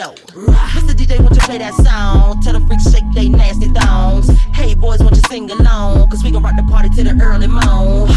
know. Mr. DJ, won't you play that song? Tell the freaks shake they nasty thongs. Hey boys, won't you sing along? Cause we gon' rock the party till the early morn.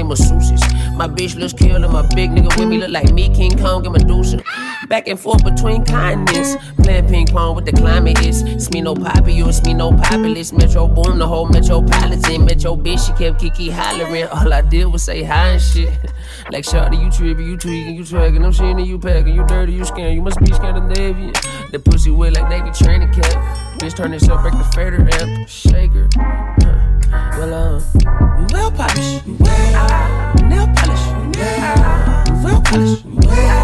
they masseuses. My bitch looks kill my big nigga with me look like me, King Kong and Medusa. Back and forth between continents, playing ping pong with the climate is. It's me no poppy, you it's me no populist. Metro boom, the whole metropolitan. Metro bitch, she kept Kiki hollering. All I did was say hi and shit. Like shawty, you trippin', you tweaking, you tracking. I'm shitting you packing, you dirty, you scamming. You must be Scandinavian. The pussy wet like Navy training cap. Bitch turn this up, break the fader amp. Shaker. Well, um. Nail polish. Nail polish. Nail polish.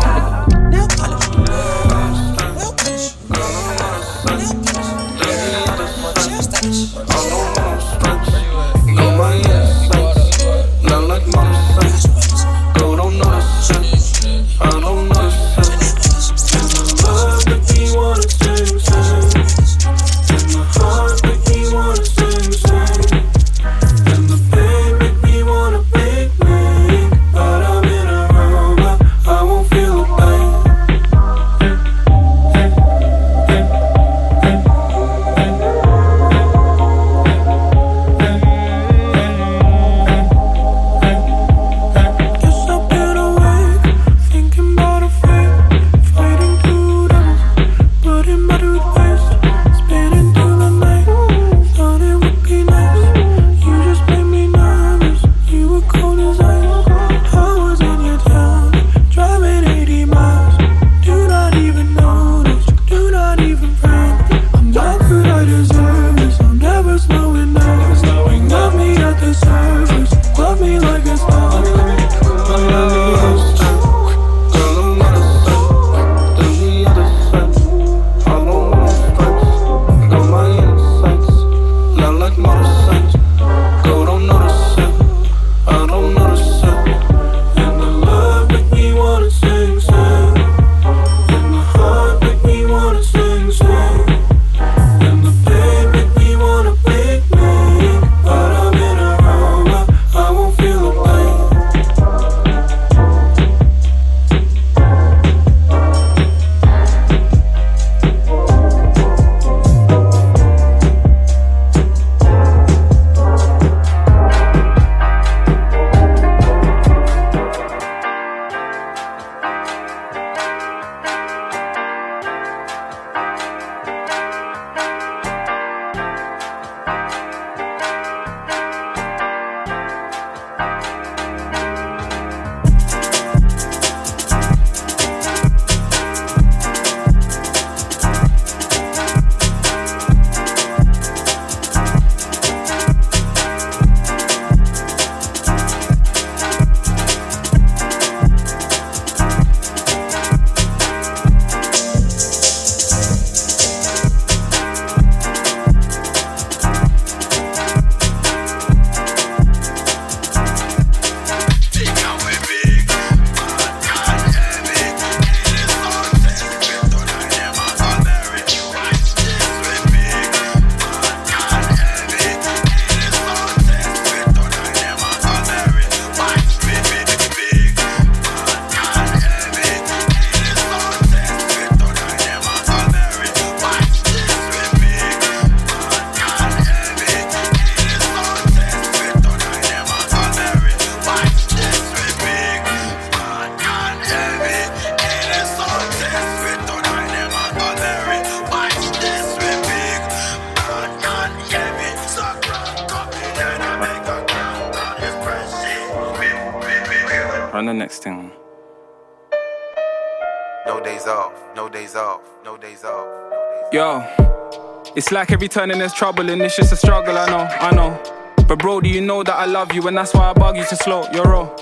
Like every turning there's trouble and it's just a struggle, I know, I know. But bro, do you know that I love you and that's why I bug you to slow your roll?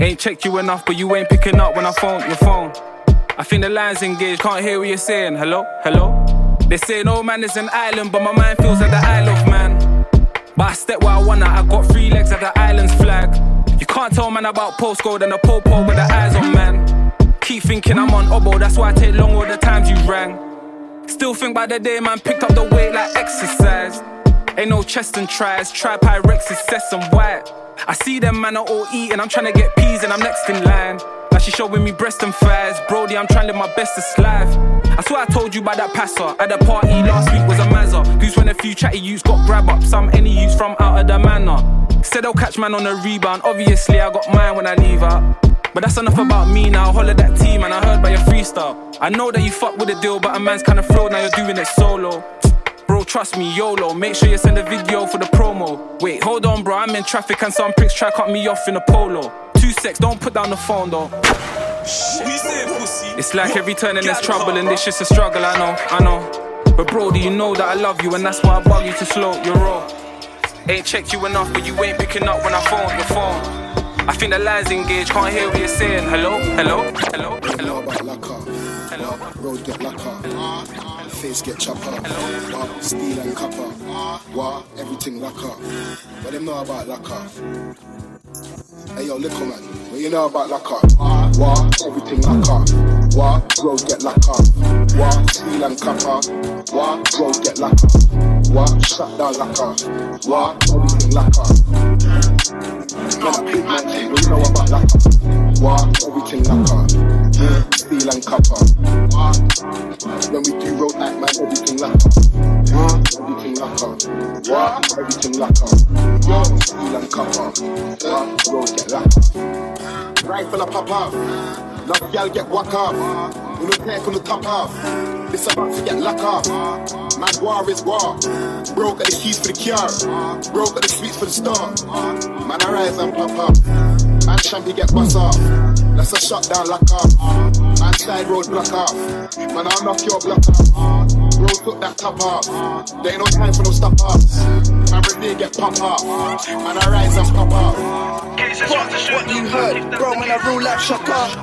Ain't checked you enough, but you ain't picking up when I phone your phone. I think the line's engaged, can't hear what you're saying. Hello, hello? They say no man is an island, but my mind feels like the Isle of Man. But I step where I wanna, I got three legs like the island's flag. You can't tell man about postcode and a popo with the eyes on man. Keep thinking I'm on obo, that's why I take long all the times you rang. Still think by the day man picked up the weight like exercise. Ain't no chest and tries, try Pyrex is cess and white. I see them man are all eating, I'm trying to get peas and I'm next in line. Now she showing me breast and thighs, Brody, I'm trying to live my bestest life. I swear I told you about that passer at the party last week was a mazza. Who's when a few chatty youths got grab up, some any youths from out of the manor. Said I'll catch man on a rebound, obviously I got mine when I leave out. But that's enough about me now. Holler that team, and I heard by your freestyle. I know that you fuck with the deal, but a man's kinda flowed, now you're doing it solo. Bro, trust me, YOLO. Make sure you send a video for the promo. Wait, hold on, bro. I'm in traffic and some pricks try cut me off in a polo. Two sex, don't put down the phone though. It's like every turning there's trouble and it's just a struggle. I know, I know. But bro, do you know that I love you and that's why I bug you to slow your roll? Ain't checked you enough, but you ain't picking up when I phone your phone. I think the line's engaged, can't hear what you're saying. Hello, hello, hello, hello. Hello. Road get lacquer. Face get chopper. What? Steel and copper. What? Everything lacquer. But them know about lacquer? Hey yo, little man, what you know about lacquer? What? Everything lacquer. What? Road get lacquer. What? Steel and copper. What? Road get lacquer. What? Shut down lacquer. What? Everything lacquer. Man, a big what you know about lacquer? What? Everything lacquer. Mm, Steel and copper. When we do road act, man, everything lacquer. What? Everything lacquer. What? Everything lacquer. Yo, steel and copper. Road get lacquer. Rifle a pop off. Love y'all get whack off. We no take on the top off. This about to get lock off. Mad war is war. Bro got the keys for the car. Bro got the sweets for the store. Man, I rise and pop up. Man, champy get bust off. That's a shot down lock off. Man, side road block off. Man, I'll knock your block off. Bro took that top off. There ain't no time for no stop offs. Man, ready get pop off. Man, I rise and pop off. What, what you heard? Bro, man, I rule like Shaka.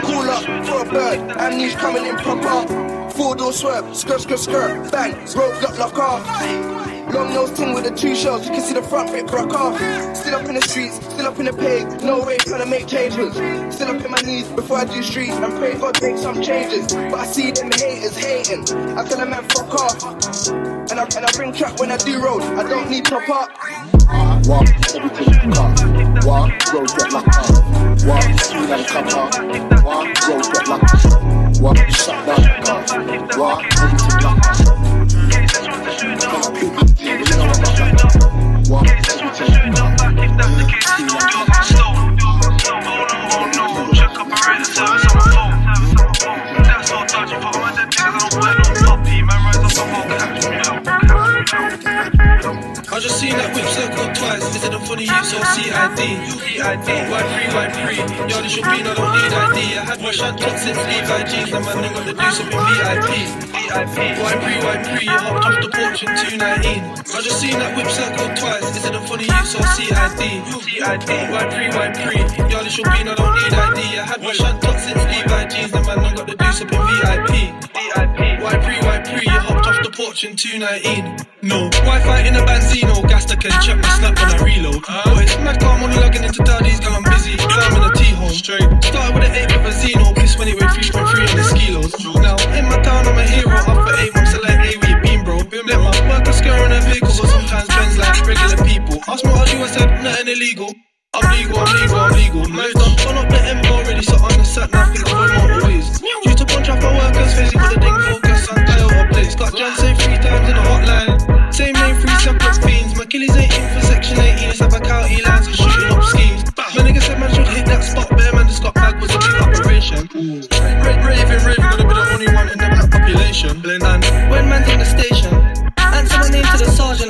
Cool up for a bird, and he's coming in proper. Four door swerve, skirt, skirt, skirt, bang, road got lock off. Long nose ting with the two shells, you can see the front bit broke off. Still up in the streets, still up in the pig, no way trying to make changes. Still up in my knees before I do street, and pray God make some changes. But I see them haters hating, I tell them man fuck off. And I, and I bring track when I do road, I don't need top up. What? Everything lock What? Road get locked up. What? Steel and copper. What? Road get locked up. What? Shut down the car. What? Everything locked up. Free, why free? You hopped off the porch in 219. I just seen that whip circle twice. Is it a funny use or CID? CID. Why free, why free? Yo, this be, I don't need ID. I had my shot top since Levi G's. Now man, got the deuce up in VIP. VIP. Why free, why free? You hopped off the porch in 219. No. Wi-Fi in a bandzino. Gas that can check my snap when I reload. But it's mad calm only logging into daddies, girl, I'm busy. I'm in a T-home. Straight. Started with an regular people. Ask me what I do, I said, nothing illegal. I'm legal, I'm legal, I'm legal. Man's done turn up the M already, so on the sat now, think I'm always. Used to punch off my workers, facing with a ding focus on Toyota plates. Got John say three times in the hotline. Same name, three separate fiends. My killies ain't in for section 18, it's about county lines for shooting up schemes. My nigga said man should hit that spot, bare man just got back was a big operation. Raving, raving, raving, gonna be the only one in the black population. Blend and when man's in the my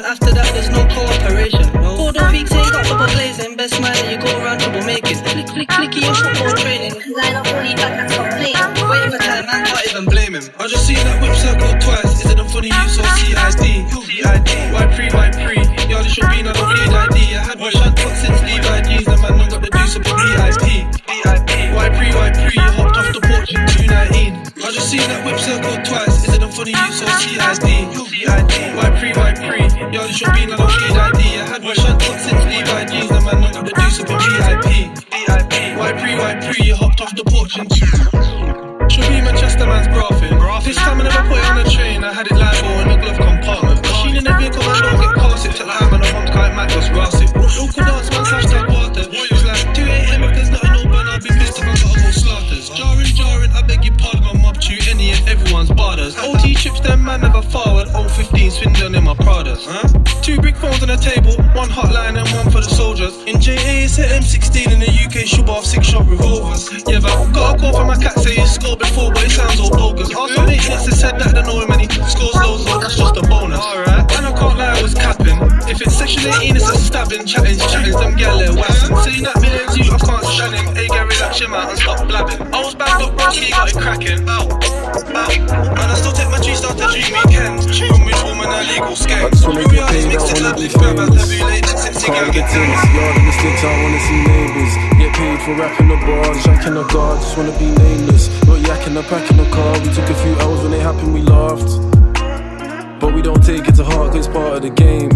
after that there's no cooperation. No. Golden Peak take up double blazing, best man you go around trouble making. Click, click, clicky in football training. Line up all you back complaining. Waiting for time, I can't even blame him. I just see that whip circle twice. Is it a funny use or CID? UVID, Y pre, Y pre. Y'all just should be another should be I had my shot put since Levi G's. The man, I got the deuce up in VIP. VIP. Why pre, why pre? You hopped off the porch and 2 should be Manchester man's graphing. This time I never put it on a train, I had it live in the glove compartment. Machine in the vehicle, I don't get past it till I and the mom's kite Mac just grass it. Local dance man, hashtag water. It's like 2 a.m. if there's nothing open, I'll be pissed if I gotta go slaughters. Jarring, jarring, I beg your pardon, my mob to any and everyone's borders. OT chips, them man never forward. 015 swindling in my Pradas. Huh? Two brick phones on the table, one hotline and one for the soldiers. In JA, it's a M16 in the UK, shoot off six shot revolvers. Yeah, but got a call from my cat say he scored before, but it sounds all bogus. My mate next to said that I don't know him and he scores loads, so that's just a bonus. Alright, and I can't lie, I was capping. If it's section 18, it's a stabbing, chatting, chatting, them gal there wassing. Saying that millions you, I can't stand him. Hey Gary, relax your mouth and stop blabbing. I was back up, bro, he got it cracking. Ow, ow. And I still take my out to dream weekends. Legal. I just wanna get paid, I wanna be famous. Call the tins, yard in the sticks, I wanna see neighbours. Get paid for rapping the bars, jacking the guard, just wanna be nameless. Not yakking the pack in the car, we took a few hours when it happened, we laughed. But we don't take it to heart, cause it's part of the game.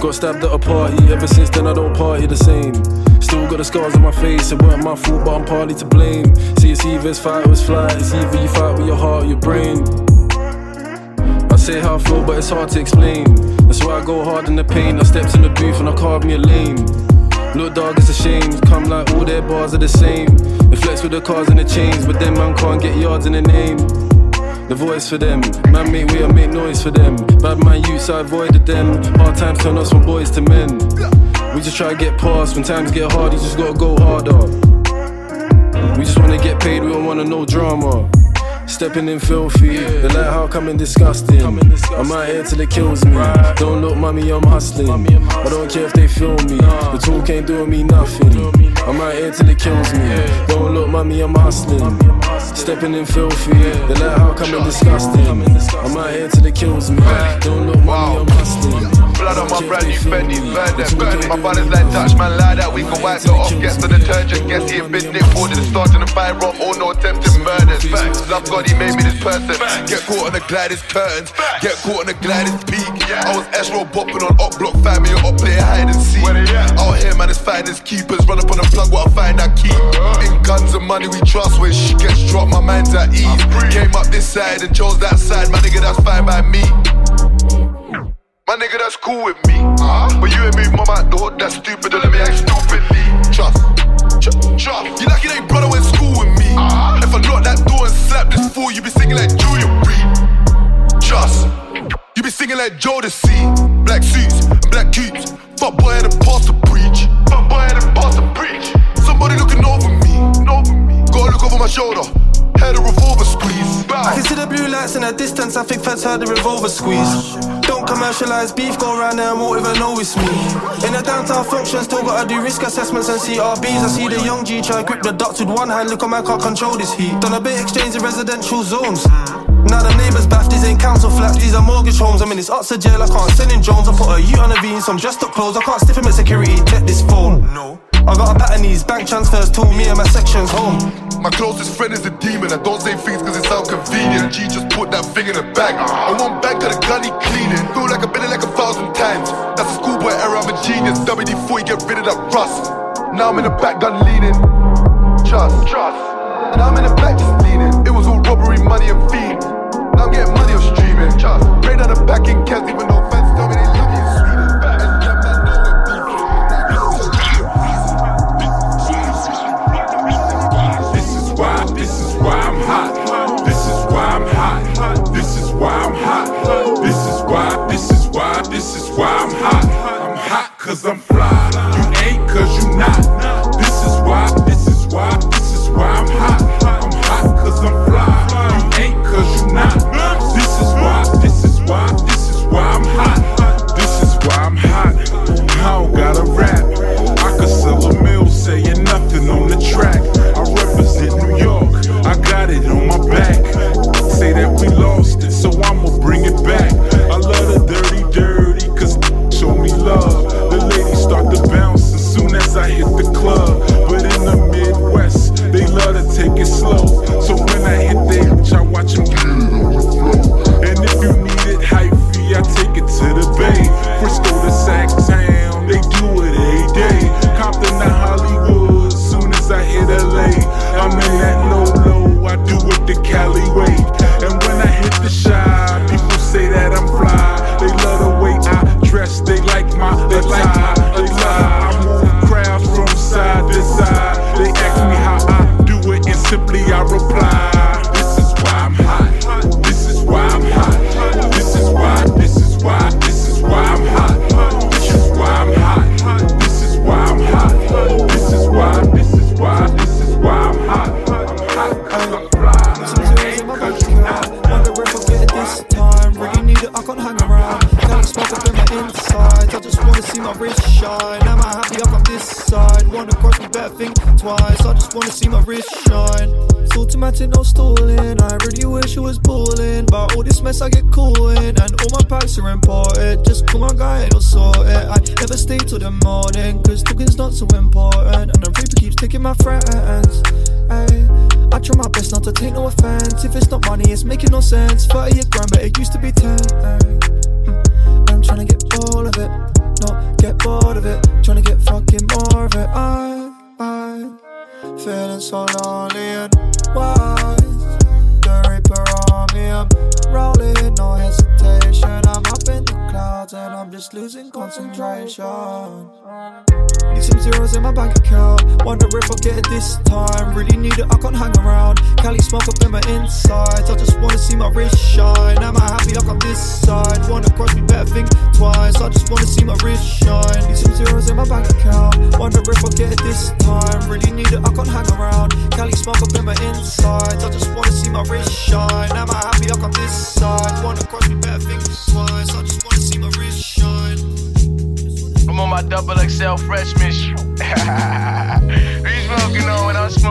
Got stabbed at a party, ever since then I don't party the same. Still got the scars on my face, it weren't my fault, but I'm partly to blame. See, it's either it's fight or it's flight, it's either you fight with your heart or your brain. Say how I feel, but it's hard to explain. That's why I go hard in the pain. I stepped in the booth and I carved me a lane. Look, dog, it's a shame. Come like all their bars are the same. They flex with the cars and the chains, but them man can't get yards in the name. The voice for them, man make way, I make noise for them. Bad man youths, I avoided them. Hard times turn us from boys to men. We just try to get past. When times get hard, you just gotta go harder. We just wanna get paid, we don't wanna no drama. Stepping in filthy, the lighthouse coming disgusting. I'm out here till it kills me. Don't look, mommy, I'm hustling. I don't care if they feel me. The talk ain't doing me nothing. I'm out here till it kills me. Don't look, mommy, I'm hustling. Stepping in filthy, the lighthouse coming disgusting. I'm out here till it kills me. Don't look, mommy, I'm hustling. Blood on my brand new Fendi, burn them, burn it. My brothers like touch man like that, we can wipe it off. Gets the detergent, guess he a bit for the starting to fire off, all no attempted murders. Facts, love God, he made me this person. Get caught on the Gladys curtains, get caught on the Gladys peak. I was Astro bopping on up block, find me up play hide and seek. Out here, man, it's finders keepers, run up on the plug, what I find I keep. In guns and money, we trust where shit gets dropped, my mind's at ease. Came up this side and chose that side, my nigga, that's fine by me. My nigga, that's cool with me. huh But you ain't move mum out the hood, that's stupid, don't let me act stupidly. Trust, tr- trust. You lucky they brother went school with me. If I lock that door and slap this fool, you be singing like Julia Reed. Trust, you be singing like Jodeci. Black suits and black cubes. Fuck boy and a pastor preach. Fuck boy and a pastor preach. Somebody looking over me. Over me. Gotta look over my shoulder. Heard a revolver squeeze. I can see the blue lights in the distance. I think feds heard the revolver squeeze. Don't commercialize beef, go around there and won't even know it's me. In the downtown function, still gotta do risk assessments and CRBs. I see the young G try grip the dots with one hand. Look, I man can't control this heat. Done a bit exchange in residential zones. Now the neighbours baff, these ain't council flats, these are mortgage homes. I mean, this Oxford jail, I can't send in Jones. I put a U on a V in some dressed up clothes. I can't stiff him at security, check this phone. No. I got a pattern these bank transfers to me and my section's home. My closest friend is a demon. I don't say things cause it sound convenient. G just put that thing in a bag. I want back to the gunny cleaning. Feel like I've been it like a thousand times. That's a schoolboy error, I'm a genius. WD 4 get rid of that rust. Now I'm in the back gun leaning. Trust, trust. And I'm in the back just leaning. It was all robbery, money, and fiend. Now I'm getting money off streaming. Trust. Raid on the back in Kent, even though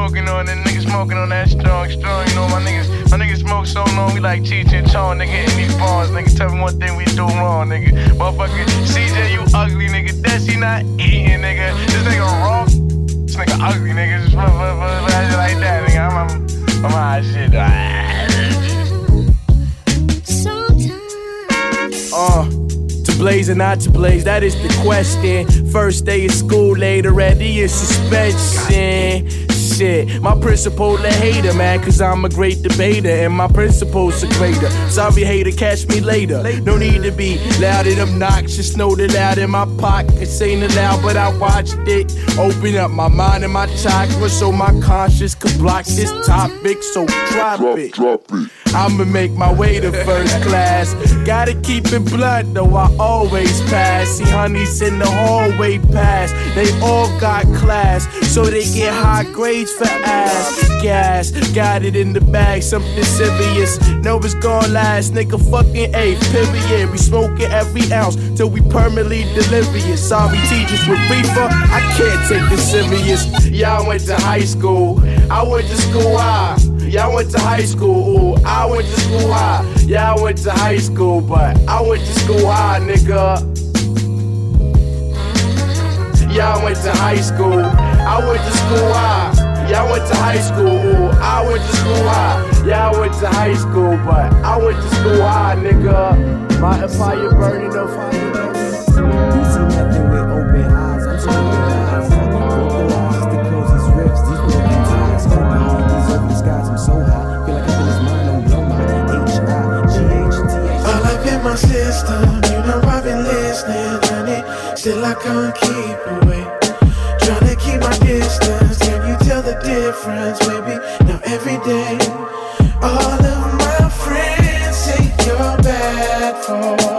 smoking on, and niggas smoking on that strong, strong. You know, my niggas, my niggas smoke so long, we like Cheech and Chong, nigga, in these bars, nigga. Tell me one thing we do wrong, nigga. Motherfucker, CJ, you ugly, nigga. Desi not eating, nigga. This nigga wrong. This nigga ugly, nigga. Just like that, nigga. I'm, I'm, I'm hot shit. Uh, to blaze or not to blaze, that is the question. First day of school, later at the suspension. Shit, my principal a hater, man, cause I'm a great debater and my principles are greater. Sorry, hater, catch me later. No need to be loud and obnoxious, know the loud in my pocket. pockets ain't allowed, but I watched it. Open up my mind and my chakra so my conscience could block this topic. So drop, it. Drop it. I'ma make my way to first class. Gotta keep it blunt, though I always pass. See, honeys in the hallway pass. They all got class, so they get high grades for ass. Gas, got it in the bag, something serious. Know it's gonna last, nigga. Fucking A, period. We smoking every ounce till we permanently delirious. Sorry, teachers with reefer, I can't take this serious. Y'all went to high school, I went to school high. Y'all went to high school, ooh, I went to school high. Y'all went to high school, but I went to school high, nigga. Y'all went to high school, I went to school high. Y'all went to high school, ooh, I went to school high. Y'all went to high school, but I went to school high, nigga. My empire burning, no my system, you know I've been listening, honey. Still I can't keep away. Trying to keep my distance. Can you tell the difference, baby? Now every day, all of my friends say you're bad for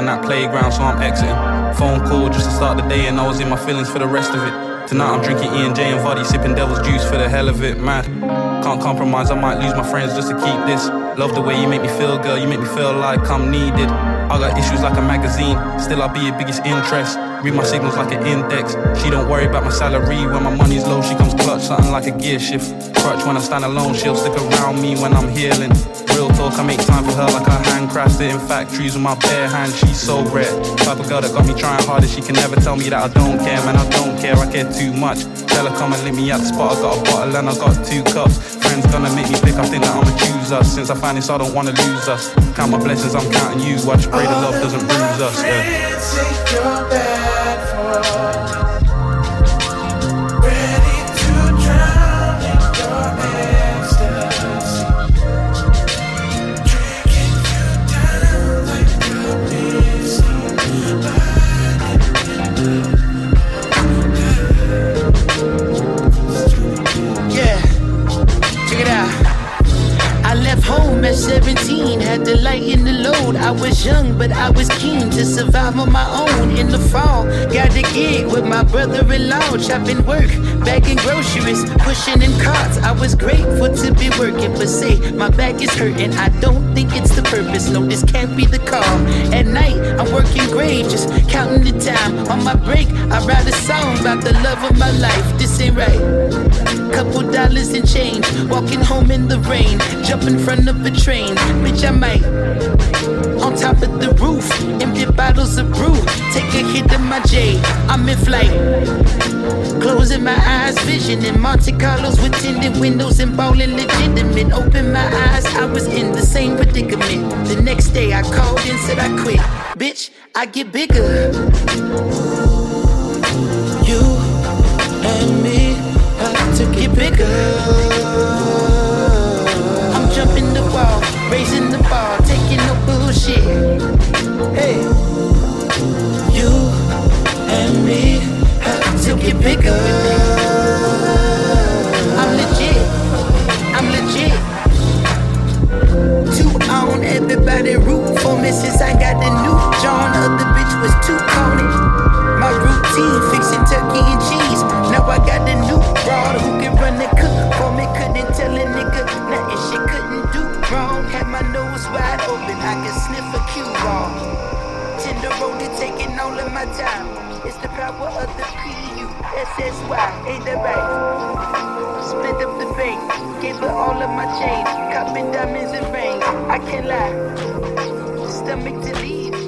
on that playground, so I'm exiting. Phone call just to start the day, and I was in my feelings for the rest of it. Tonight I'm drinking E and J and Voddy, sipping Devil's Juice for the hell of it. man. can't compromise. I might lose my friends just to keep this. Love the way you make me feel, girl. You make me feel like I'm needed. I got issues like a magazine, still I'll be your biggest interest. Read my signals like an index. She don't worry about my salary when my money's low. She comes clutch, something like a gear shift. Crutch when I stand alone, she'll stick around me when I'm healing. Real talk, I make time for her like I handcrafted in factories with my bare hands. She's so rare. Type of girl that got me trying harder. She can never tell me that I don't care, man. I don't care. I care too much. Tell her come and let me at the spot. I got a bottle and I got two cups. Friends gonna make me pick. I think that I'ma choose us. Since I find this, I don't wanna lose us. Count my blessings, I'm counting you. I just pray the love doesn't bruise us. Yeah. 17, had to the I was young, but I was keen to survive on my own. In the fall, got a gig with my brother-in-law, chopping work, bagging groceries, pushing in carts. I was grateful to be working, but say my back is hurting. I don't think it's the purpose. No, this can't be the call. At night, I'm working great, just counting the time. On my break, I write a song about the love of my life. This ain't right. Couple dollars in change, walking home in the rain, jump in front of a train. Bitch, I might. On top of the roof, empty bottles of brew. Take a hit of my J, I'm in flight. Closing my eyes, vision in Monte Carlos with tinted windows and ballin' legitimate. Open my eyes, I was in the same predicament. The next day I called and said I quit. Bitch, I get bigger. You and me have to get bigger. Bigger. I'm legit. I'm legit. Two on everybody root for me since I got the new John. Other bitch was too corny. My routine fixing turkey and cheese. Now I got the new broad who can run the cook for me. Couldn't tell a nigga nothing she couldn't do wrong. Had my nose wide open, I could sniff a cue ball. Tender Tenderoni taking all of my time. It's the power of the P-U, S-S-Y, ain't that right? Split up the bank, gave her all of my change. Copping diamonds and rings, I can't lie. Stomach to leave,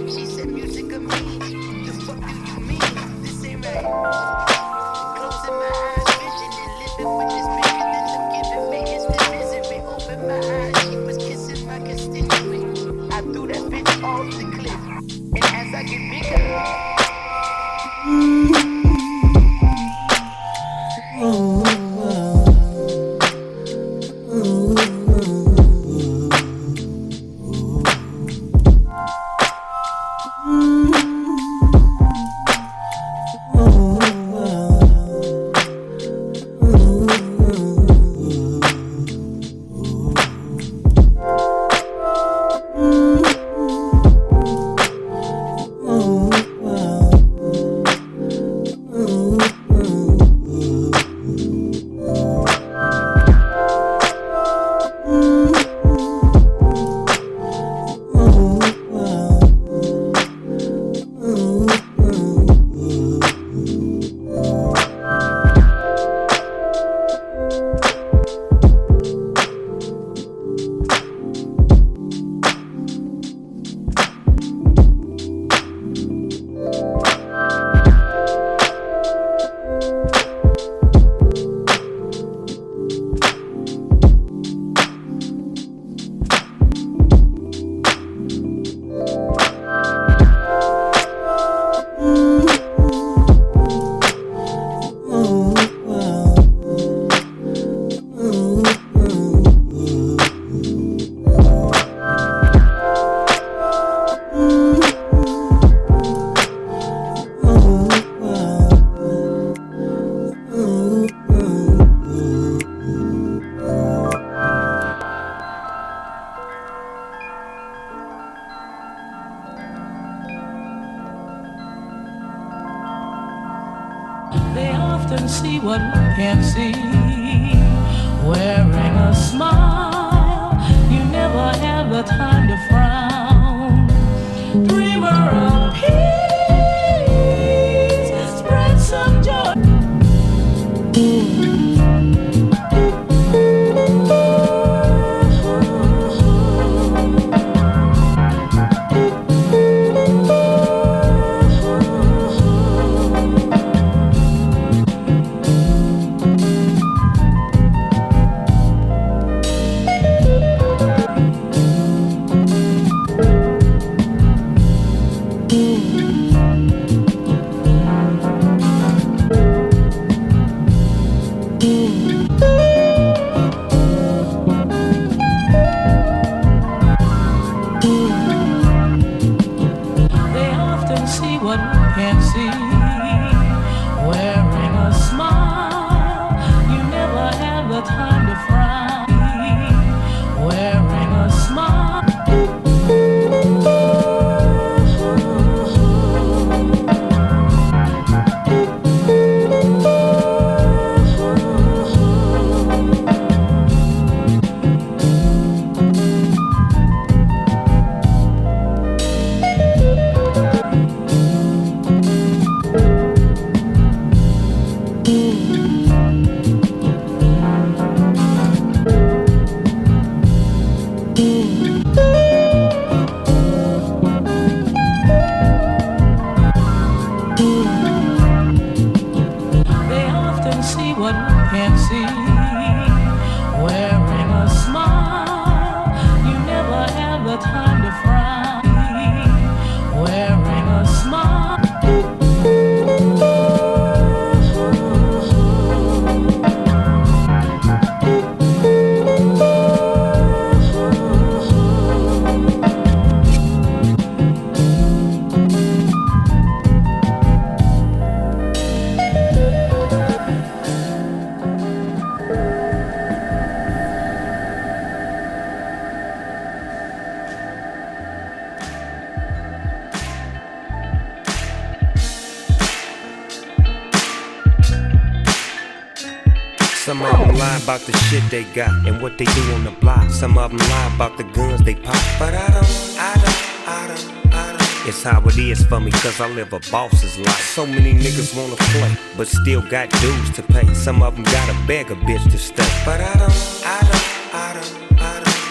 they got and what they do on the block. Some of them lie about the guns they pop. But I don't, I don't, I don't, I don't. It's how it is for me, cause I live a boss's life. So many niggas wanna play, but still got dues to pay. Some of them gotta beg a bitch to stay. But I don't, I don't,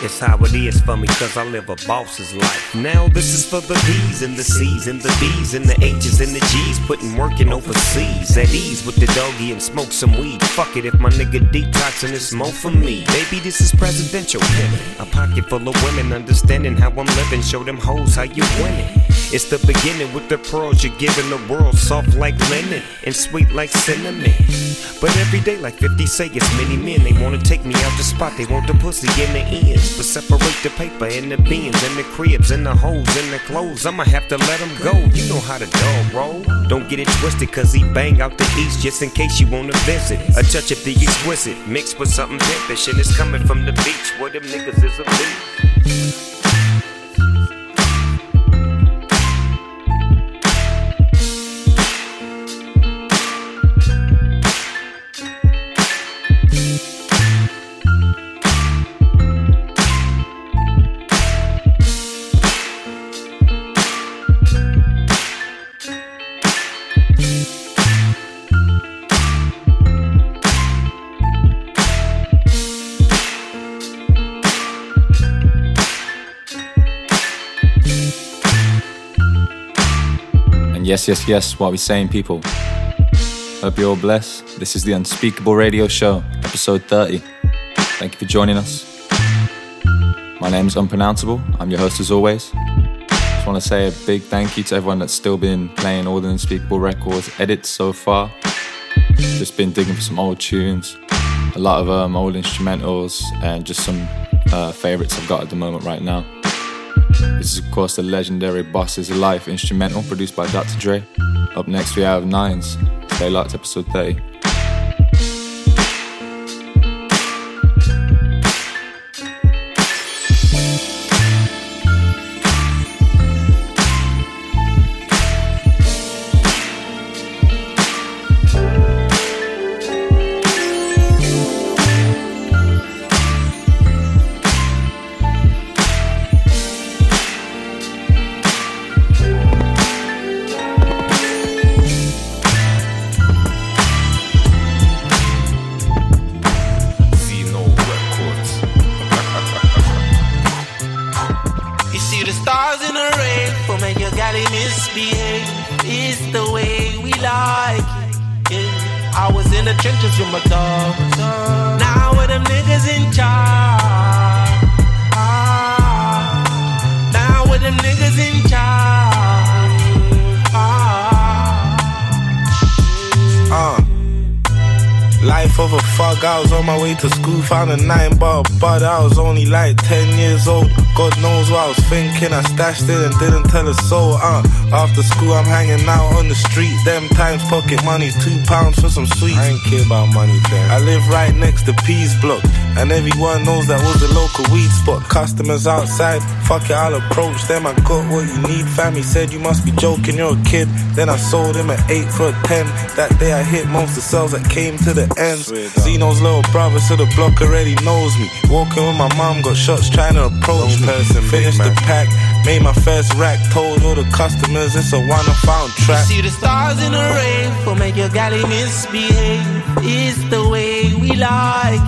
It's how it is for me, cause I live a boss's life. Now this is for the B's and the C's and the B's and the H's and the G's. Putting work in overseas. At ease with the doggy and smoke some weed. Fuck it if my nigga detoxing it's more for me. Baby, this is presidential. A pocket full of women understanding how I'm living. Show them hoes how you winning. It's the beginning with the pearls you're giving the world. Soft like linen and sweet like cinnamon. But every day, like 50 say, it's many men. They wanna take me out the spot. They want the pussy in the ends. But separate the paper and the beans and the cribs and the holes and the clothes. I'ma have to let them go. You know how the dog roll. Don't get it twisted, cause he bang out the east just in case you wanna visit. A touch of the exquisite mixed with something pimpish. And it's coming from the beach where them niggas is a beast. Yes, yes, yes, what we saying, people? Hope you're all blessed. This is the Unspeakable Radio Show, episode 30. Thank you for joining us. My name is Unpronounceable. I'm your host as always. Just want to say a big thank you to everyone that's still been playing all the Unspeakable Records edits so far. Just been digging for some old tunes, a lot of um, old instrumentals, and just some uh, favorites I've got at the moment right now. This is, of course, the legendary Bosses Life instrumental produced by Dr. Dre. Up next, we have Nines. Locked, episode 30. It and didn't tell a soul. Uh, after school, I'm hanging out on the street. Them times pocket money, two pounds for some sweets. I ain't care about money then. I live right next to Peace Block, and everyone knows that was the local weed spot. Customers outside, fuck it, I'll approach them. I got what you need. Family said you must be joking, you're a kid. Then I sold him at 8 for a 10. That day I hit most of the sales that came to the ends. Zeno's little brother to the block already knows me. Walking with my mom, got shots trying to approach me. Person, Finished the pack, made my first rack, told all the customers it's a one I found track. see the stars in the rain for make your galley misbehave. It's the way we like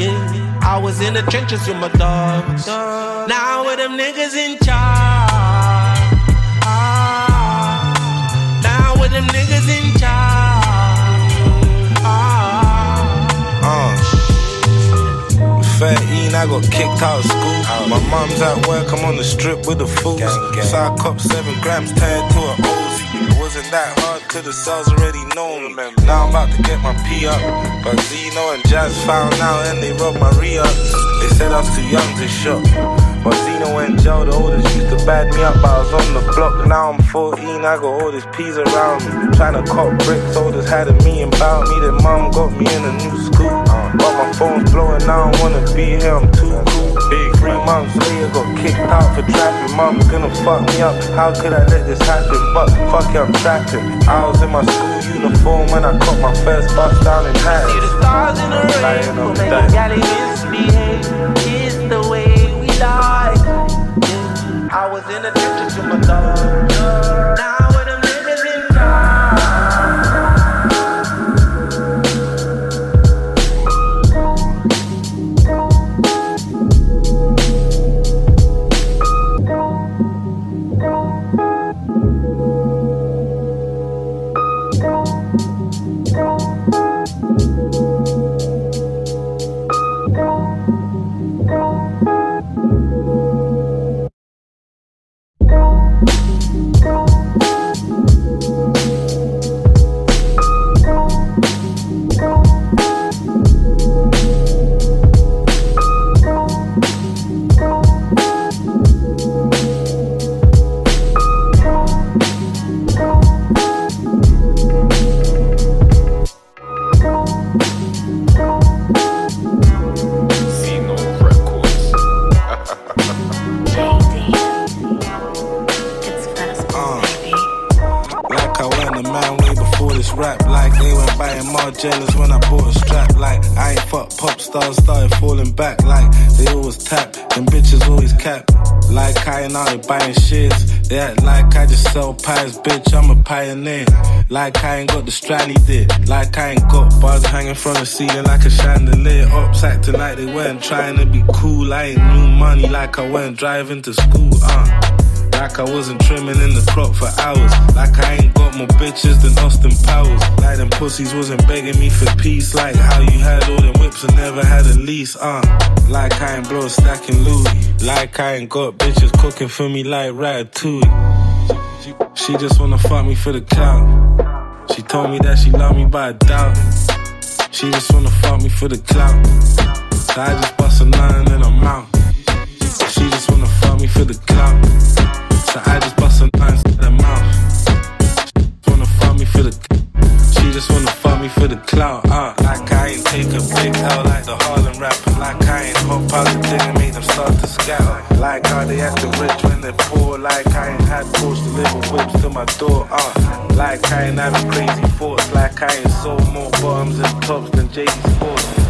it. Yeah. I was in the trenches with my dogs. Now with them niggas in charge. Ah. Now with them niggas in charge. 13, I got kicked out of school. My mom's at work, I'm on the strip with the fools. So I cop 7 grams, tied to a Uzi. It wasn't that hard, cause the cells already know me. Now I'm about to get my P up. But Zeno and Jazz found out and they robbed my re up. They said I was too young to shop. But Zeno and Joe, the oldest, used to bad me up. I was on the block, now I'm 14. I got all these peas around me. Trying to cop bricks, oldest had a me about me. Then mom got me in a new school. But my phone's blowing, I don't wanna be here, I'm too cool. Big three months later, got kicked out for trapping. Mom's gonna fuck me up. How could I let this happen? But fuck it, I'm trapping. I was in my school uniform when I caught my first bus down in Hatton. See the stars in the rain Lying for on make the your dice. misbehave. It's the way we. Yeah. I was in a trenches with my dogs. Like I ain't got the strat he. Like I ain't got bars hanging from the ceiling like a chandelier. Acting like they weren't trying to be cool. I ain't new money like I weren't driving to school. Uh. Like I wasn't trimming in the crop for hours. Like I ain't got more bitches than Austin Powers. Like them pussies wasn't begging me for peace. Like how you had all them whips and never had a lease. Uh, like I ain't blow stacking Louis. Like I ain't got bitches cooking for me like Ratatouille. She just wanna fuck me for the clout. She told me that she love me, by I doubt. She just wanna fuck me for the clout. So I just bust a nine and I'm out. She just wanna fuck me for the clout. So I just bust a nine to the mouth. She just Wanna fuck me for the. She just wanna for the clout. Uh, like I ain't take a big L like the Harlem rapper. Like I ain't hop out the thing and make them start to scatter. Like how they acting rich when they're poor. Like I ain't had force deliver whips to my door. Uh, like I ain't having crazy thoughts. Like I ain't sold more bottoms and tops than JD Sports.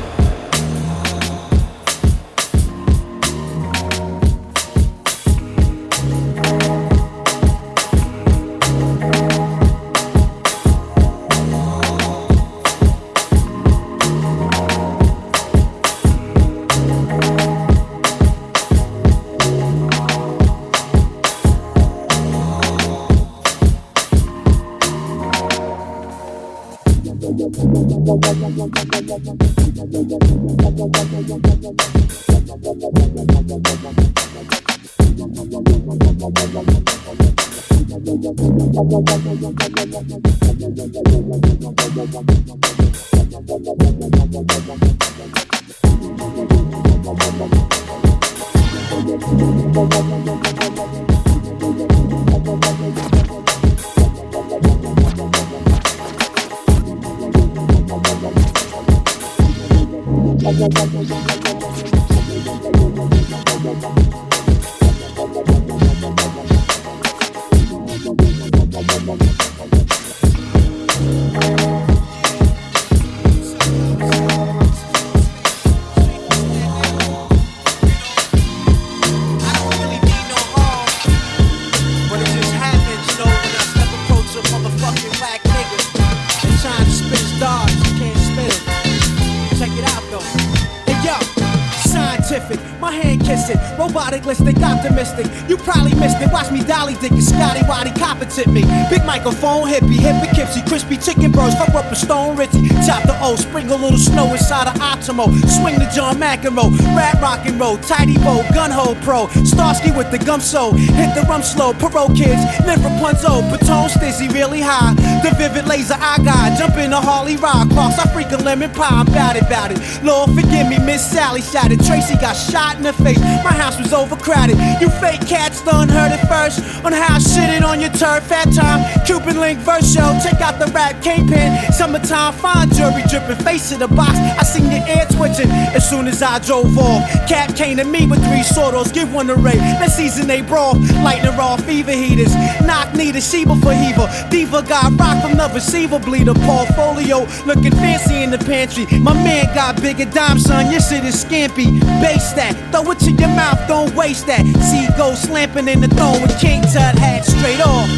Microphone, hippie, hippie, kipsy, crispy chicken burst, fuck up a stone ritzy. Chop the O, sprinkle a little snow inside of Optimo. Swing the John McEnroe, rap rock and roll, tidy bow, gun hole pro. Starsky with the gum so, hit the rum slow. Parole kids, live Rapunzel, Patone stizzy really high. The vivid laser I got, jump in a Harley ride, cross, I freak a lemon pie, I'm bout it, bout it. Lord forgive me, Miss Sally shouted. Tracy got shot in the face, my house was overcrowded. You fake cats done heard it first on how I shitted on your turf at time. Cuban link verse show, check out the rap kingpin. Summertime fine jewelry dripping, face of the box. I seen your ear twitching as soon as I drove off. Cap came to me with three sortos, give one to Ray. Let's season they brawl, lighting raw fever heaters. Knock need a Sheba for Heaver. Diva got rock from the receiver bleeder. Portfolio looking fancy the pantry. My man got bigger dime, son. Your shit is scampy. Base that, throw it to your mouth, don't waste that. See go slamping in the throne with King Tut hat straight off.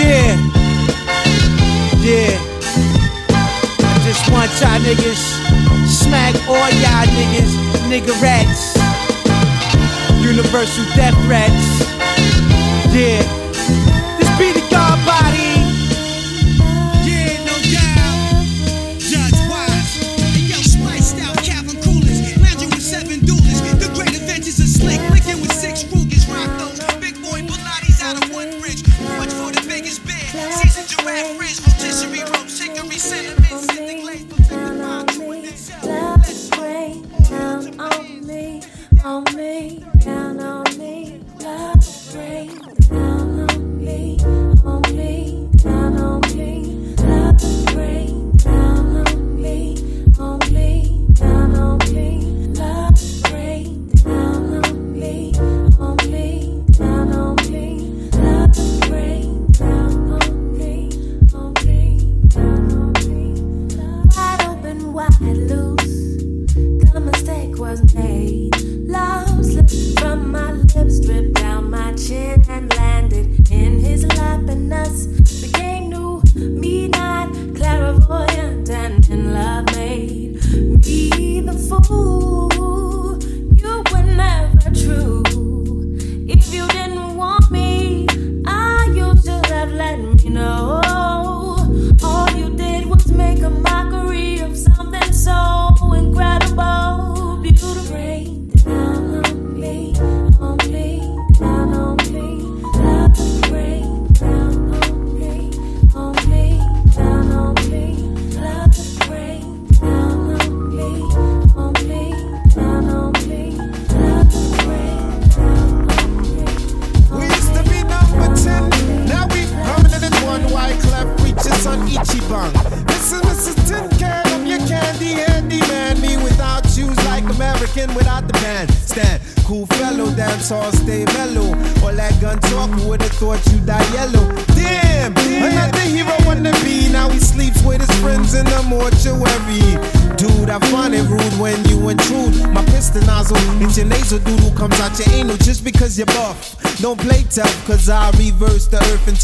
Yeah, yeah. Just want y'all niggas smack all y'all niggas, nigga rats. Universal death threats. Yeah.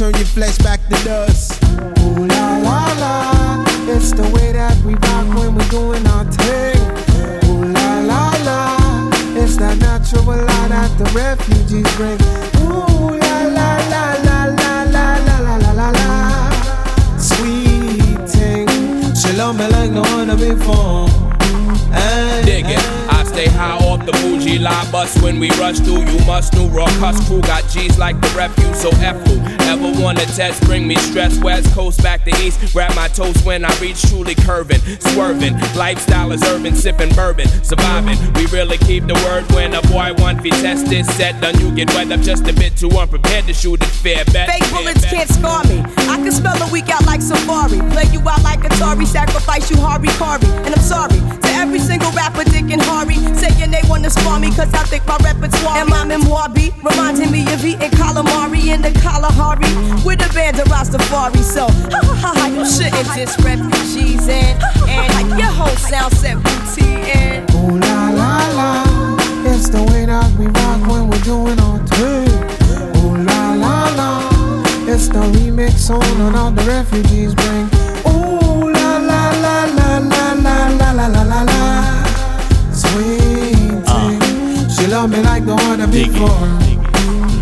Turn your flesh when I reach truly curving, swerving. Lifestyle is urban, sipping bourbon, surviving. We really keep the word when a boy want to test this set. Done you get wet up just a bit too unprepared to shoot it fair bet. Fake bullets can't scar me. I can spell a week out like Safari. Play you out like Atari, sacrifice you Hari Kari. And I'm sorry to every single rapper, Dick and Harry. Cause I think my repertoire and my memoir beat. Reminding me of eating calamari in the Kalahari. With a band of Rastafari. So, ha ha ha ha, you shouldn't diss refugees and, and your whole sound set booty and. Ooh la la la, it's the way that we rock when we're doing our thing. Ooh la la la, it's the remix on and all the refugees bring. Love me like the one before.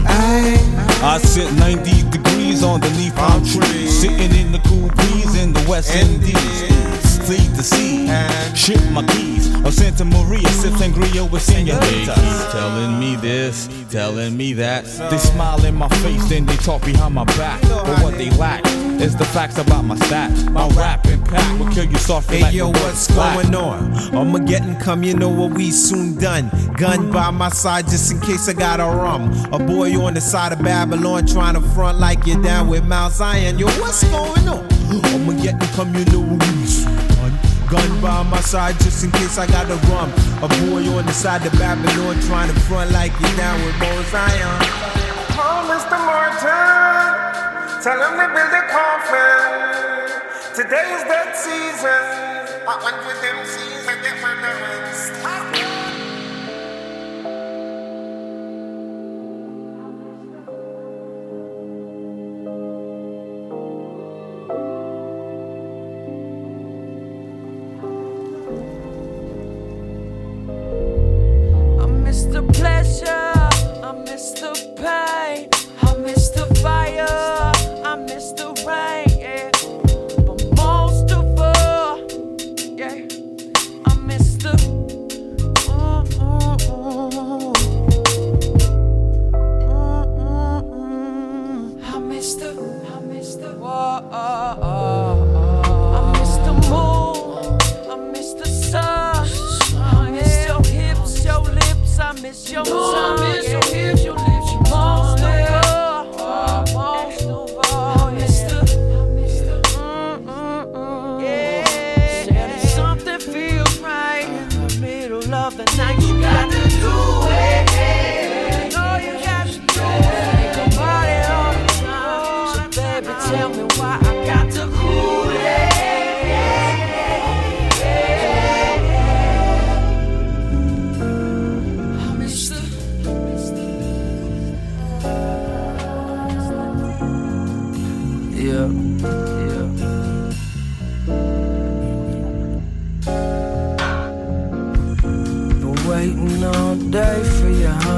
Aye. I sit 90 degrees underneath palm trees, sitting in the cool breeze in the West Indies. Fleet the sea, ship my keys. Of Santa Maria, sip sangria with They senoritas. keep telling me this, telling me that. They smile in my face, then they talk behind my back. But what they lack is the facts about my stats. My rap impact will kill you softly Hey like yo, my what's words black. going on? Armageddon come, you know what we soon done. Gun by my side just in case I got a rum. A boy on the side of Babylon trying to front like you're down with Mount Zion. Yo, what's going on? Armageddon come, you know what we soon done. Gun by my side just in case I got a rum. A boy on the side of Babylon trying to front like you're down with Mount Zion. Oh, Mr. Martin, tell him to build a coffin. Today was that season. But when with them season, they were the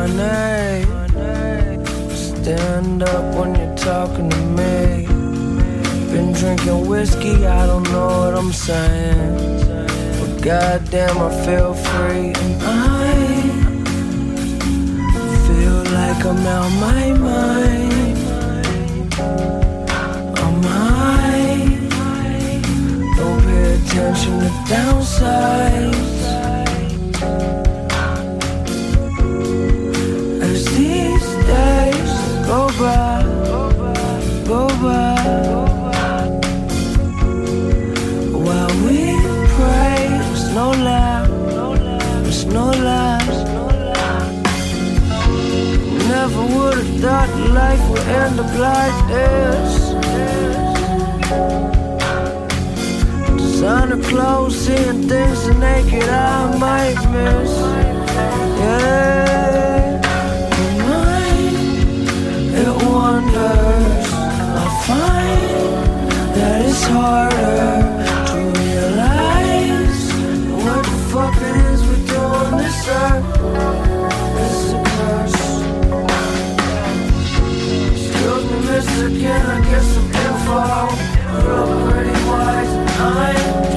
for honey. Stand up when you're talking to me. Been drinking whiskey, I don't know what I'm saying. But goddamn, I feel free. And I feel like I'm out my mind. I'm high. Don't pay attention to downsides. Go by, while we pray, there's no laugh, there's no laughs. Never would have thought life would end up like this. Designer clothes, seeing things the naked eye might miss. Yeah, it wanders. I find that it's harder to realize what the fuck it is we do on this earth. It's a curse. Excuse me, mister, can I get some info? Real pretty wise, I'm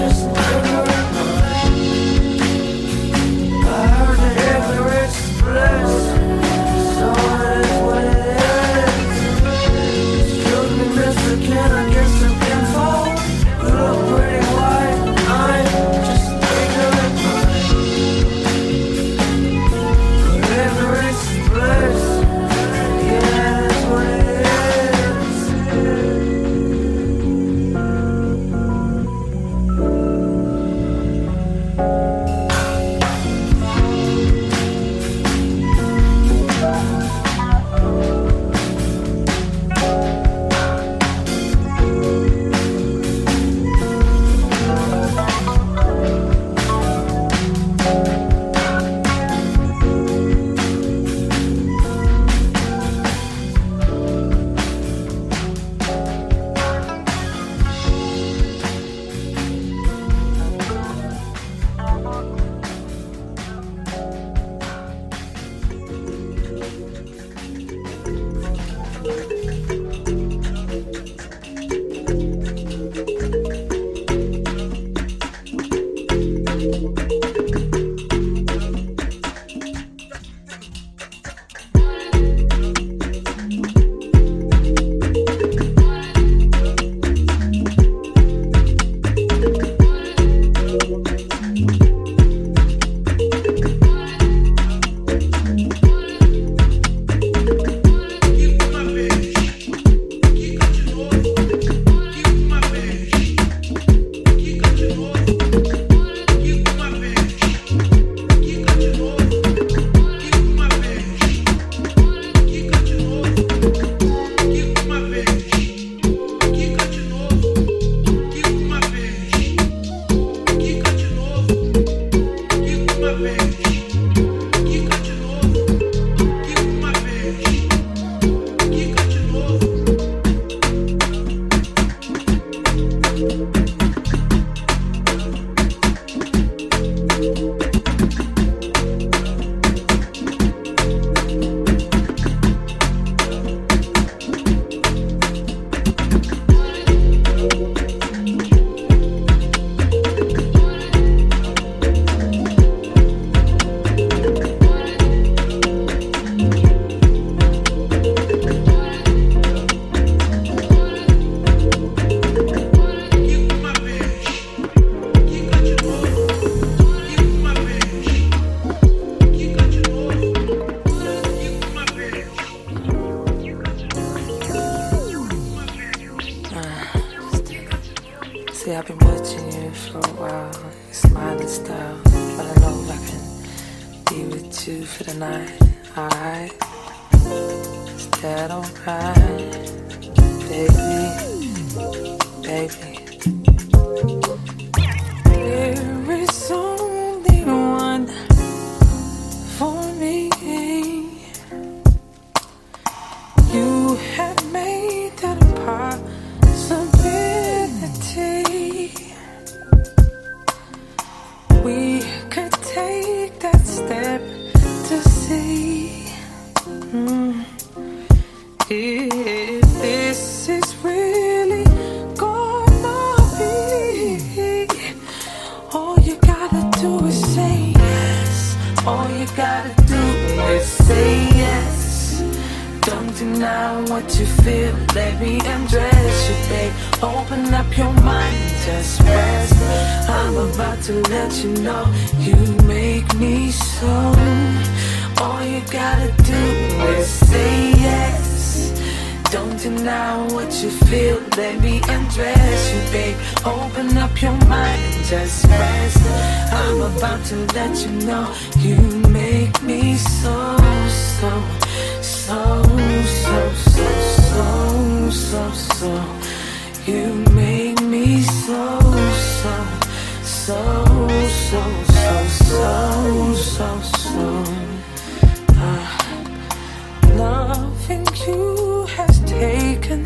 Loving you has taken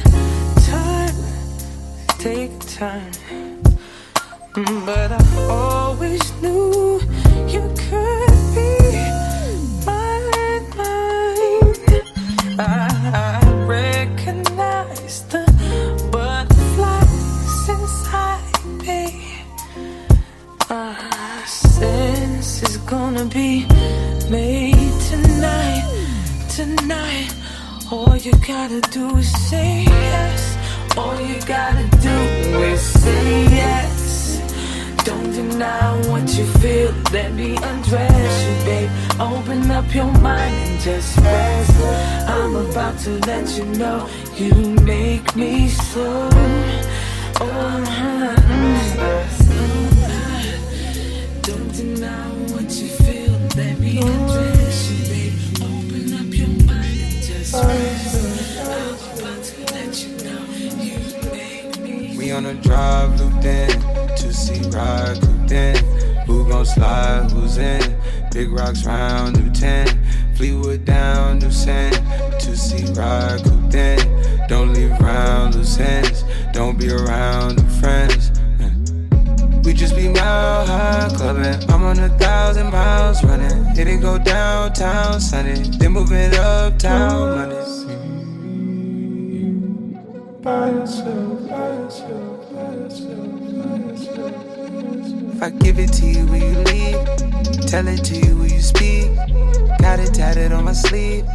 time, taken time. But I always knew you could be mine, mine. I, I recognize the butterflies inside me. Ah, sense is gonna be made tonight, tonight. All you gotta do is say yes. All you gotta do is say yes. Don't deny what you feel. Let me undress you, babe. Open up your mind and just rest. I'm about to let you know you make me so. Oh, uh-huh. Don't acting We on a drive, looped in. To see ride, cooped in. Who gon' slide, who's in? Big rocks round, new 10. Fleetwood down, new sin. To see ride, cooped in. Don't leave around loose ends. Don't be around new friends. We just be mile high clubbing. I'm on a thousand miles running. Hit it go downtown Sunday. Then move it uptown Mondays. By yourself, yourself, yourself, yourself. If I give it to you, will you leave? Tell it to you, will you speak? Got it tatted on my sleeve.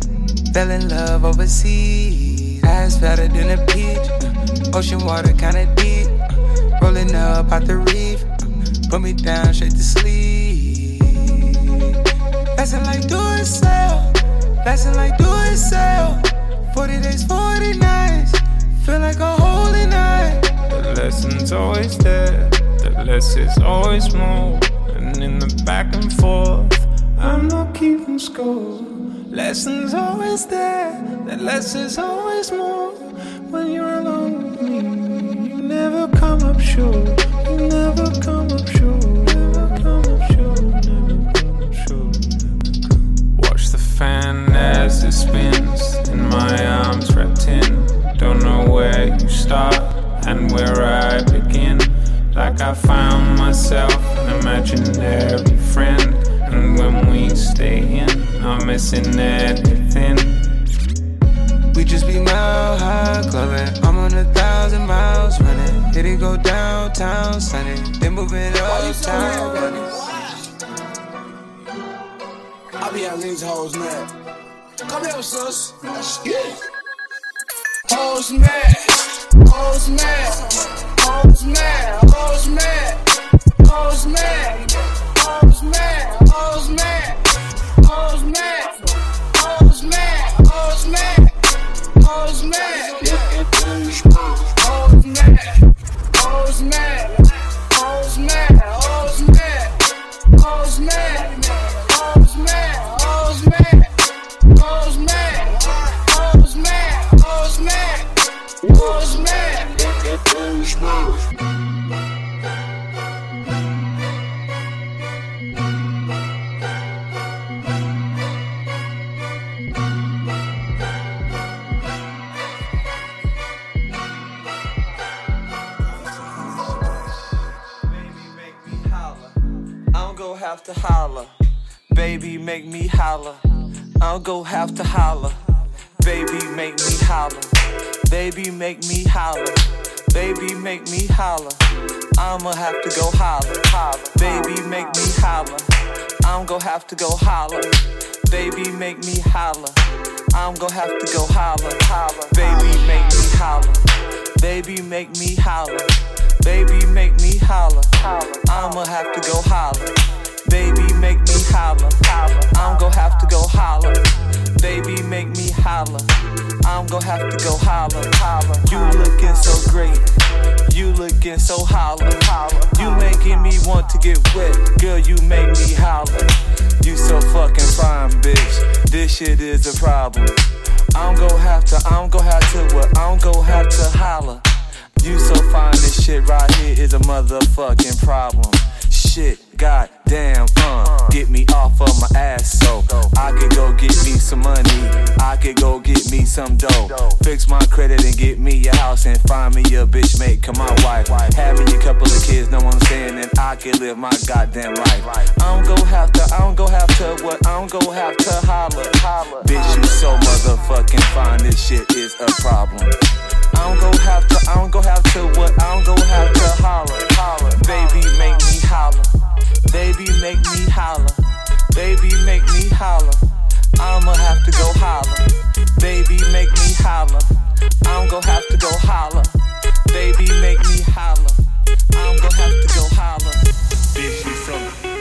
Fell in love overseas. Ass fatter than a peach. Ocean water kinda deep. Rolling up out the reef. Put me down straight to sleep. Lesson like do it sell. Lesson like do it sell. 40 days, 40 nights. Feel like a holy night. The lesson's always there, the less is always more. And in the back and forth, I'm not keeping score. Lesson's always there, the less is always more. When you're never come up short. You never come up short. Never come up short. Never come up short. Watch the fan as it spins in my arms wrapped in. Don't know where you start and where I begin. Like I found myself an imaginary friend. And when we stay in, I'm missing everything. We just be mile high clubbing. I'm on a thousand miles running. Hit it go downtown Sunday. Then move it uptown Mondays. I be having these hoes mad. Come here, sis. It. Hoes mad. Hoes mad. Hoes mad. Hoes mad. Hoes mad. Hoes mad. Hoes mad. Hoes mad. Hoes mad. Hoes mad. Hoes mad. Hoes mad. Hoes mad. Hoes mad. Mad. Mad. To holler. Baby, make me holler. I'm gon' have to holler. Baby, make me holler. Baby, make me holler. Baby, make me holler. I'ma have to go holler. holler. Baby, make me holler. I'm gon' have to go holler. Baby, make me holler. I'm gon' have to go holler. holler. Baby, make me holler. Baby, make me holler. Baby, make me holler. I'ma have to go holler. Baby, make me holler. I'm gon' have to go holler. Baby, make me holler. I'm gon' have to go holler. You looking so great. You looking so holler. You making me want to get wet. Girl, you make me holler. You so fucking fine, bitch. This shit is a problem. I'm gon' have to, I'm gon' have to, what? I'm gon' have to holler. You so fine, this shit right here is a motherfucking problem. Shit, goddamn, uh, get me off of my ass so I could go get me some money. I could go get me some dough. Fix my credit and get me a house and find me a bitch mate, come my wife. Have me a couple of kids, know what I'm saying, and I can live my goddamn life. I don't go have to, I don't go have to, what? I don't go have to holler. Bitch, you so motherfucking fine, this shit is a problem. I don't go have to, I don't go have to what? I don't go have to holler. holler. Baby, make me holler. Baby, make me holler. Baby, make me holler. I'ma have to go holler. Baby, make me holler. I'm gonna have to go holler. Baby, make me holler. I'm gonna have to go holler. Bitch, you so.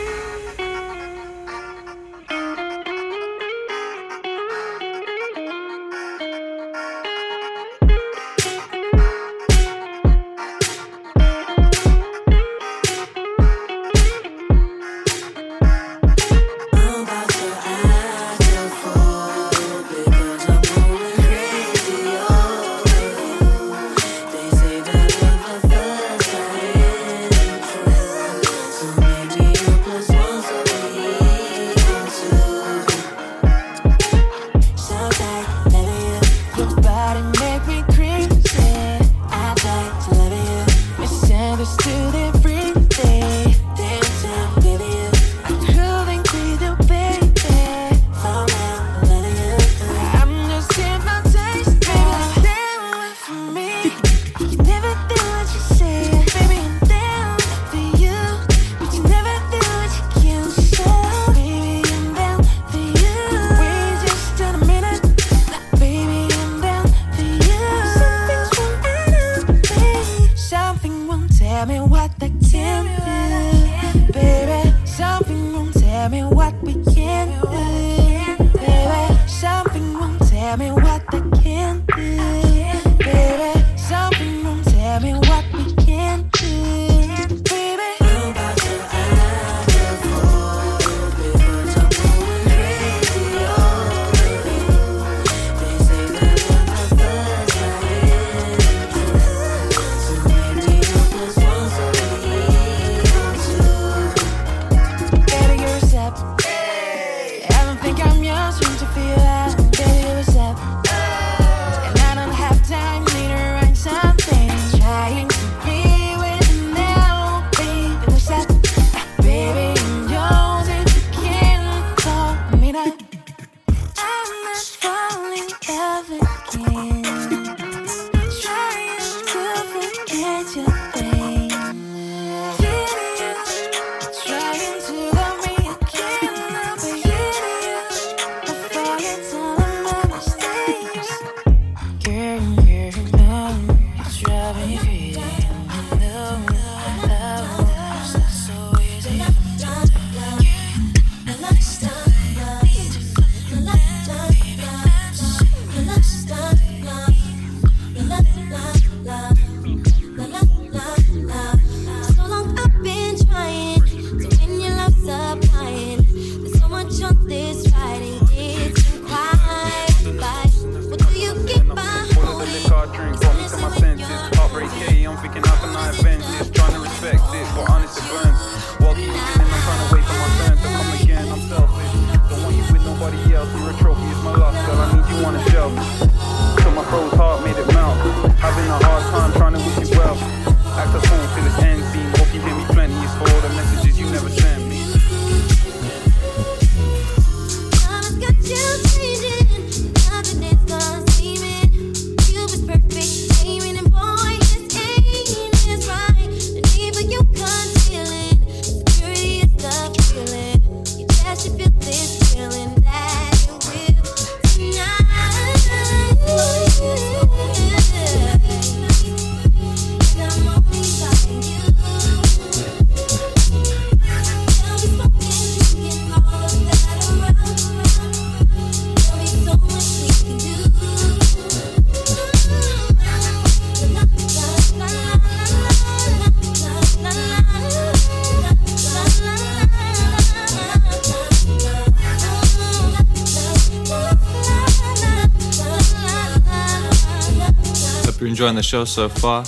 Enjoying the show so far.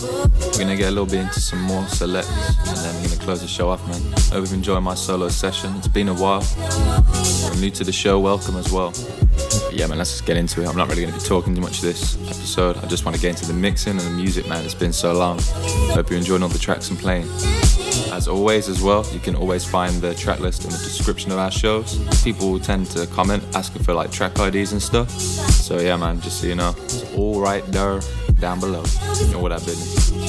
We're gonna get a little bit into some more selects and then we're gonna close the show off, man. Hope you've enjoyed my solo session. It's been a while. You're new to the show, welcome as well. But yeah, man, let's just get into it. I'm not really gonna be talking too much this episode. I just want to get into the mixing and the music, man. It's been so long. Hope you're enjoying all the tracks I'm playing. As always, as well, you can always find the track list in the description of our shows. People tend to comment asking for like track IDs and stuff. So yeah, man, just so you know, it's all right there down below. You know what that business.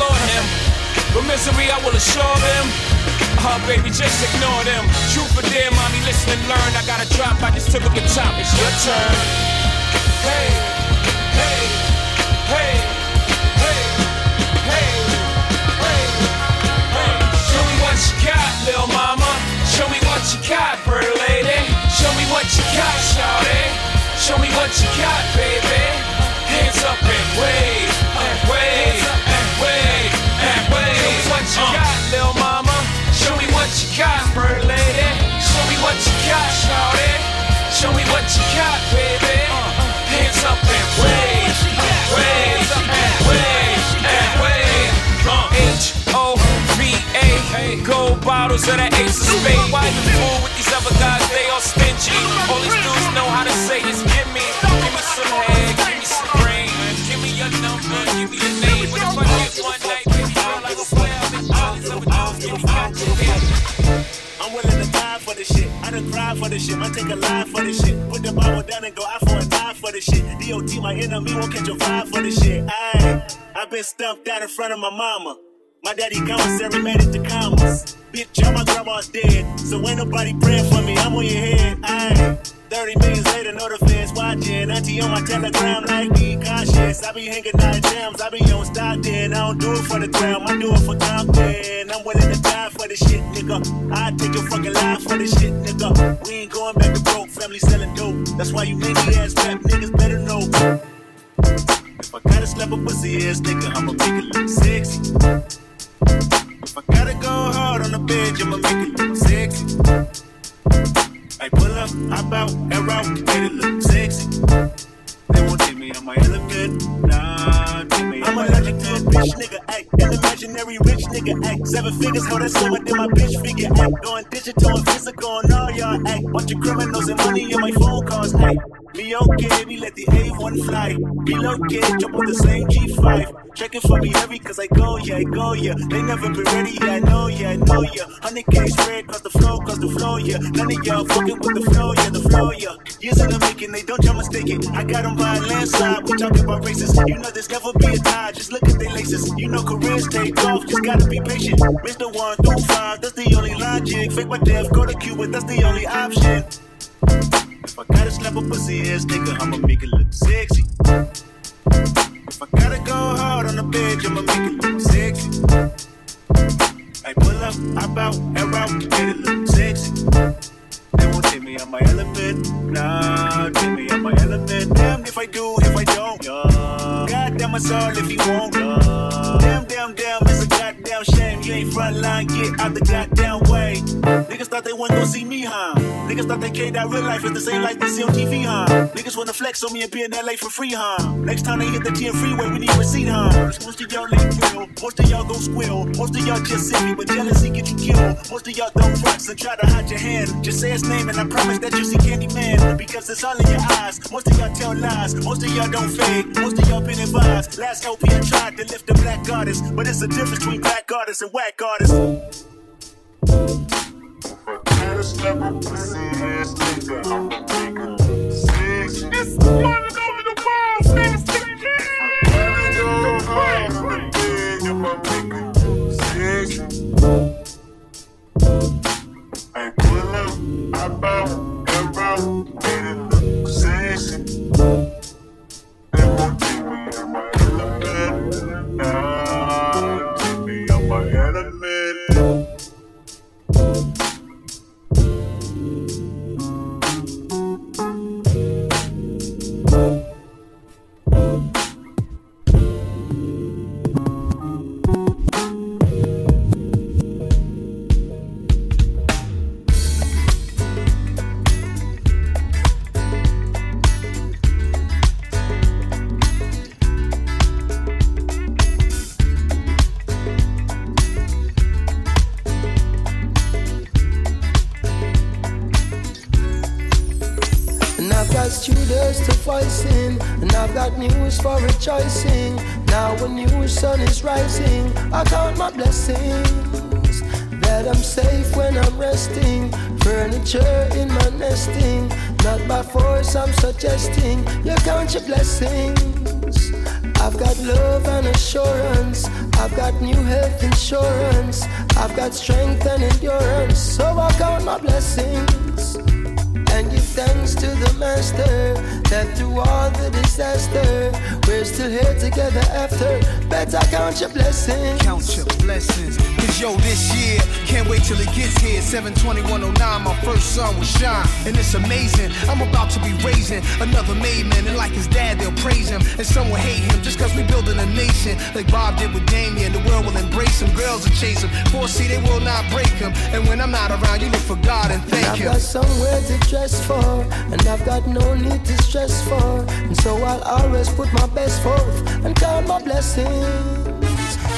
Applaud him. But misery, I will assure them. Oh, baby, just ignore them. Truth or dare, mommy, listen and learn. I got a drop, I just took up the top. It's your turn. Hey, hey, hey, hey, hey, hey. Show me what you got, little mama. Show me what you got, pretty lady. Show me what you got. Show me what you got, baby. Hands up and wave, wave, Show me what you got, mama. Show me what you got, pretty lady. Show me what you got. Show me what you got, baby. Hands up. H O V A. Gold bottles of the ace of spade. Why you fool with these other guys? They all stingy. All these dudes know how to say is give me, give me some head, give me some brain, give me your number, give me your name. What if I get one I'm willing to die for this shit. I done cried for this shit. Might take a lie for this shit. Put the Bible down and go out for a die for this shit. DOT, my enemy, won't catch a vibe for this shit. Aye, I've been stumped out in front of my mama. My daddy made it to commas. Bitch, all my grandma's dead. So ain't nobody praying for me. I'm on your head. Aye. 30 millions later, know the fans watching. Auntie on my telegram, like be cautious. I be hanging out jams, I be on Stockton. I don't do it for the gram, I do it for Compton. I'm willing to die for this shit, nigga. I take your fucking life for this shit, nigga. We ain't going back to broke, family selling dope. That's why you mangy ass rap niggas better know. If I gotta slap a pussy ass nigga, I'ma make it look sexy. If I gotta go hard on the bench, I'ma make it look sexy. I pull up, hop out, air out, made it look sexy. They won't take me on my element, nah, I'm allergic to a bitch nigga act, an imaginary rich nigga act. Seven figures, how that's slower than my bitch figure act. Going digital and physical and all y'all act. Bunch of criminals and money in my phone calls act. Be okay, we let the A1 fly. Be located, jump on the same G5. Checking for me heavy, cause I go, yeah, I go, yeah. They never been ready, yeah, I know, yeah, I know, yeah. 100k spread, cause the flow, cause the flow, yeah. None of y'all fucking with the flow, yeah, the flow, yeah. Years in the making, they don't y'all mistake it. I got them by a landslide, we talking about races. You know there's never be a tie, just look at their laces. You know careers take off, just gotta be patient. Mr. 1 through 5, that's the only logic. Fake my death, go to Cuba, that's the only option. If I gotta slap a pussy ass nigga, I'ma make it look sexy. If I gotta go hard on the bench, I'ma make it look sexy. I pull up, hop out, air out, make it look sexy. They won't take me on my element, nah, take me on my element. Damn if I do, if I don't. Yeah. Goddamn, it's all if you won't. Yeah. Damn, damn, damn, it's a goddamn shame. Ain't front line, get out the goddamn way. Niggas thought they wasn't gonna see me, huh? Niggas thought they cared that real life is the same like they see on TV, huh? Niggas wanna flex on me and be in LA for free, huh? Next time they hit the 10 freeway, we need a receipt, huh? Most of y'all ain't real, most of y'all gon' squill, most of y'all just silly, but jealousy get you killed. Most of y'all don't flex and try to hide your hand. Just say his name and I promise that you see Candyman because it's all in your eyes. Most of y'all tell lies, most of y'all don't fake, most of y'all been advised. Last LP I tried to lift the black artist, but it's a difference between black artists and whack artists. It's one over the world, stand I pull up, I bow, I bow, made it sexy. Count your blessings. Count your blessings. Cause yo, this year, can't wait till it gets here. 72109, my first son will shine. And it's amazing. I'm about to be raising another made man. And like his dad, they'll praise him. And some will hate him just cause we building a nation. Like Bob did with Damian. The world will embrace him. Girls will chase him. Foresee, they will not break him. And when I'm not around, you look for God and thank him I've him. got somewhere to dress for, and I've got no need to stress for. And so I'll always put my best forth and count my blessings.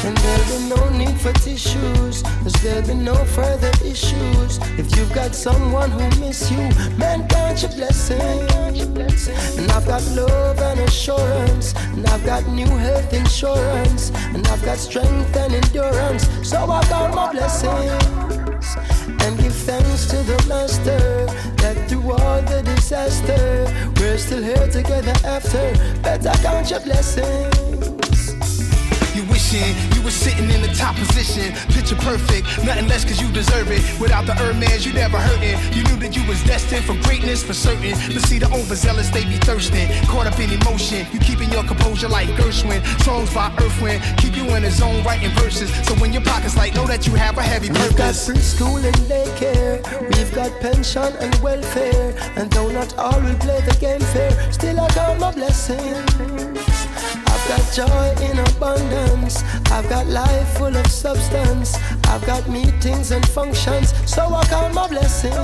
And there'll be no need for tissues, cause there'll be no further issues. If you've got someone who miss you, man, count your blessings. And I've got love and assurance, and I've got new health insurance, and I've got strength and endurance. So I count my blessings and give thanks to the Master that through all the disaster, we're still here together after. Better count your blessings. You you were sitting in the top position. Picture perfect, nothing less cause you deserve it. Without the Hermes, you never hurting. You knew that you was destined for greatness for certain. But see, the overzealous, they be thirsting. Caught up in emotion, you keeping your composure like Gershwin. Songs by Earthwind, keep you in the zone writing verses. So when your pockets light, know that you have a heavy purpose. We've got preschool and daycare. We've got pension and welfare. And though not all will play the game fair, still I count my blessings. I've got joy in abundance. I've got life full of substance. I've got meetings and functions, so I count my blessings.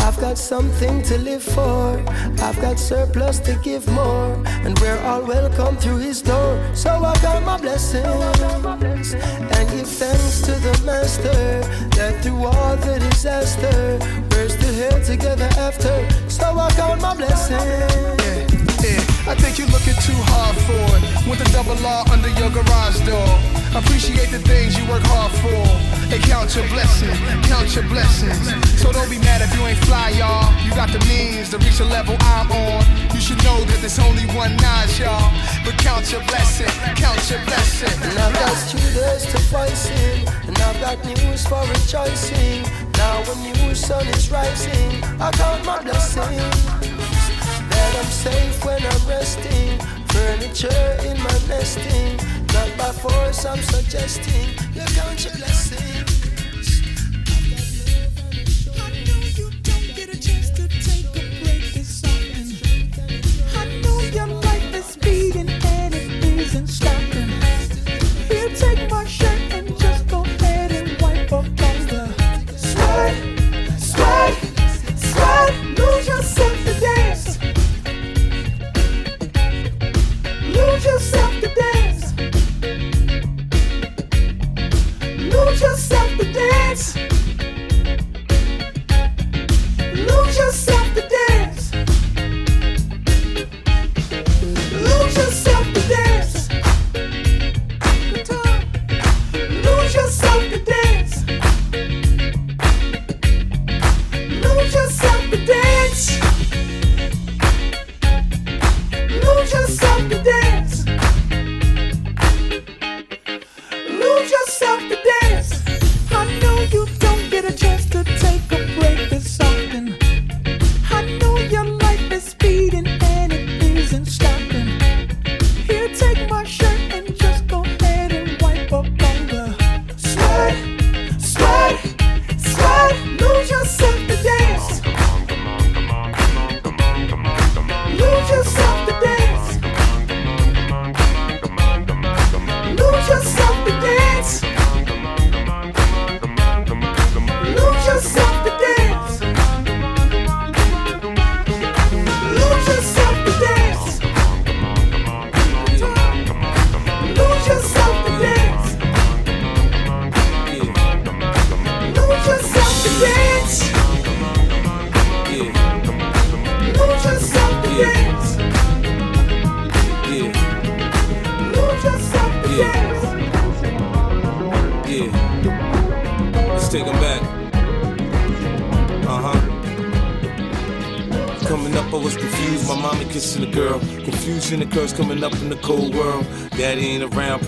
I've got something to live for. I've got surplus to give more. And we're all welcome through his door, so I count my blessings. And give thanks to the Master that through all the disaster, we're still here together after, so I count my blessings. I think you're looking too hard for it. With a double R under your garage door. Appreciate the things you work hard for. And count your blessings, count your blessings. So don't be mad if you ain't fly, y'all. You got the means to reach the level I'm on. You should know that there's only one notch, y'all. But count your blessing, count your blessing. And I've got students to voicing, and I've got news for rejoicing. Now a new sun is rising, I count my blessings. Safe when I'm resting, furniture in my nesting. Not by force, I'm suggesting you count your blessings. Thanks.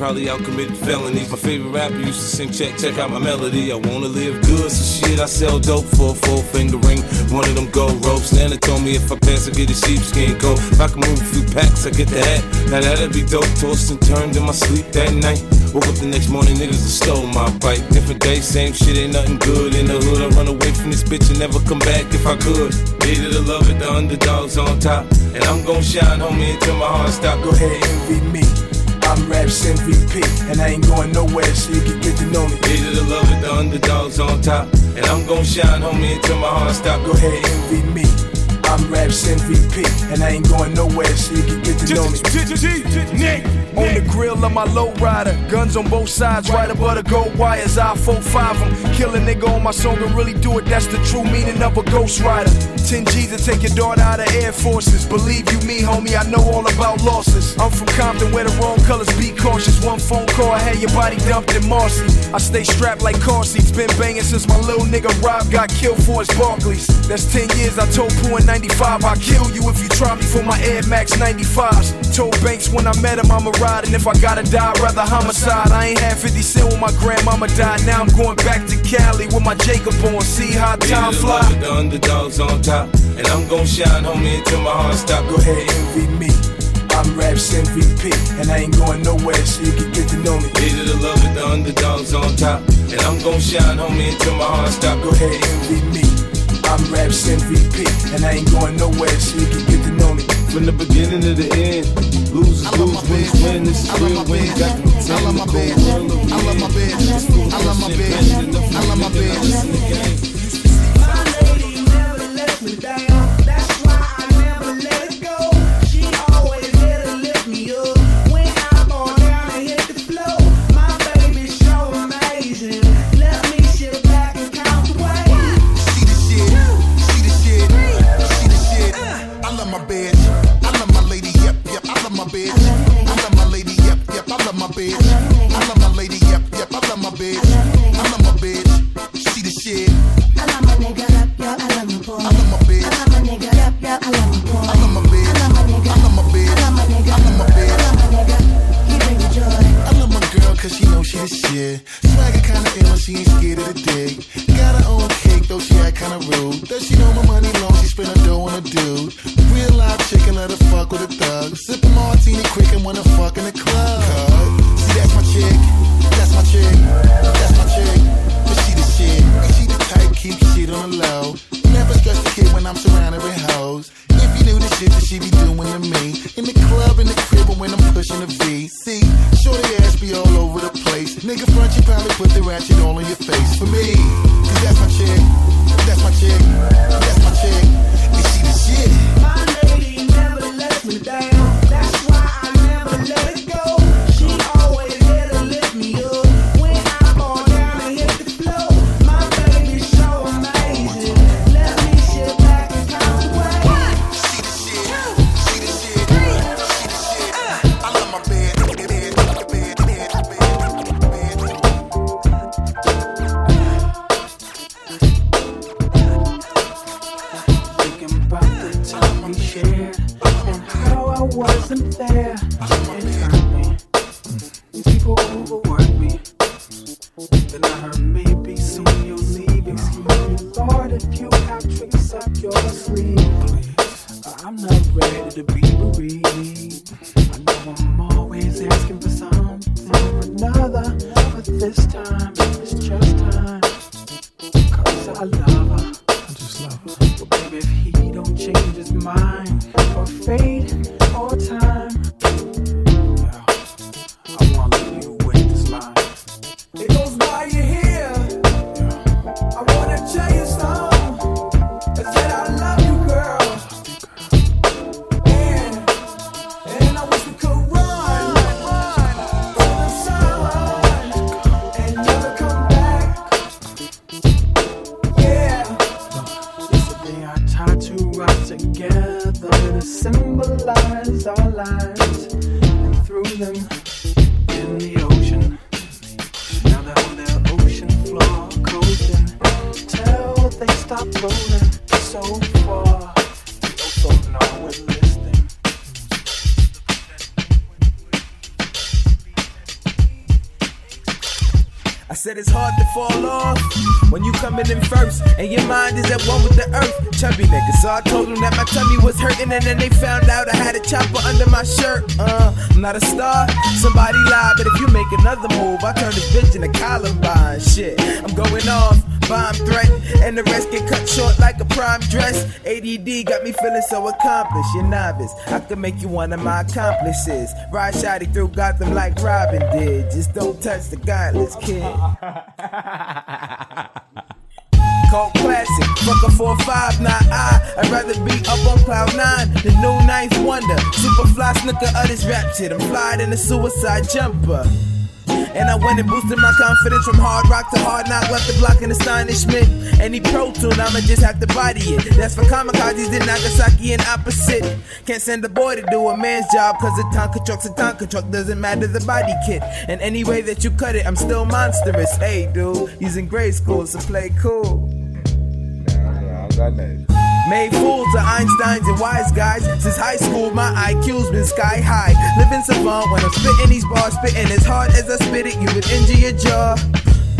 Probably out committing felonies. My favorite rapper used to sing, check, check out my melody. I wanna live good, so shit, I sell dope for a four finger ring. One of them gold ropes. Nana told me if I pass, I get a sheepskin coat. If I can move a few packs, I get the hat. Now that'd be dope. Tossed and turned in my sleep that night. Woke up the next morning, niggas stole my bike. Different day, same shit, ain't nothing good. In the hood, I run away from this bitch and never come back if I could. Hated to love it, the underdogs on top. And I'm gon' shine, homie, until my heart stop. Go ahead, envy me. I'm Raps MVP, and I ain't going nowhere, so you can get to know me. Hated to love it, the underdogs on top. And I'm gon' shine, homie, until my heart stop. Go ahead, envy me. I'm Raps MVP, and I ain't going nowhere, so you can get to know me. Nick. On the grill of my low rider, guns on both sides, right above the gold wires. I 4-5 them. Kill a nigga on my song and really do it, that's the true meaning of a ghost rider. 10 G's to take your daughter out of Air Forces. Believe you me, homie, I know all about losses. I'm from Compton where the wrong colors be cautious. One phone call, I had your body dumped in Marcy. I stay strapped like car seats, been banging since my little nigga Rob got killed for his Barkleys. That's 10 years, I told Pooh in 95, I'll kill you if you try me for my Air Max 95s. Told Banks when I met him, I'ma ride, and if I gotta die, I'd rather homicide. I ain't had 50 cent when my grandmama died. Now I'm going back to Cali with my Jacob on. See how time fly. the underdogs on top. And I'm gon' shine, homie, until my heart stop. Go ahead, envy me. I'm Raps MVP, and I ain't going nowhere, so you can get to know me. Hated to love it, the underdogs on top. And I'm gon' shine, homie, until my heart stop. Go ahead, envy me. I'm Raps MVP, and I ain't going nowhere, so you can get to know me. From the beginning to the end, lose is lose, win is win. This is real win. Got to pretend I love my bitch. I love my bitch. I love my bitch. I love my bitch. I the earth. Chubby nigga, so I told them that my tummy was hurting and then they found out I had a chopper under my shirt. Uh, I'm not a star, somebody lied, but if you make another move, I turn this bitch into Columbine. Shit, I'm going off bomb threat, and the rest get cut short like a prime dress. ADD got me feeling so accomplished. You're novice, I could make you one of my accomplices. Ride shotty through Gotham like Robin did. Just don't touch the godless kid. Cold classic, fuck a 4-5, not I. I'd rather be up on cloud 9, the new ninth wonder. Super fly snooker of this rap shit. I'm fly in a suicide jumper. And I went and boosted my confidence from hard rock to hard knock, left the block in astonishment. Any pro tune, I'ma just have to body it. That's for kamikazes in Nagasaki and opposite. Can't send a boy to do a man's job, cause a Tonka truck's a Tonka truck, doesn't matter the body kit. And any way that you cut it, I'm still monstrous. Hey, dude, in grade school, so play cool. Made fools of Einsteins and wise guys. Since high school, my IQ's been sky high. Living savant when I'm spitting these bars, spitting as hard as I spit it, you would injure your jaw.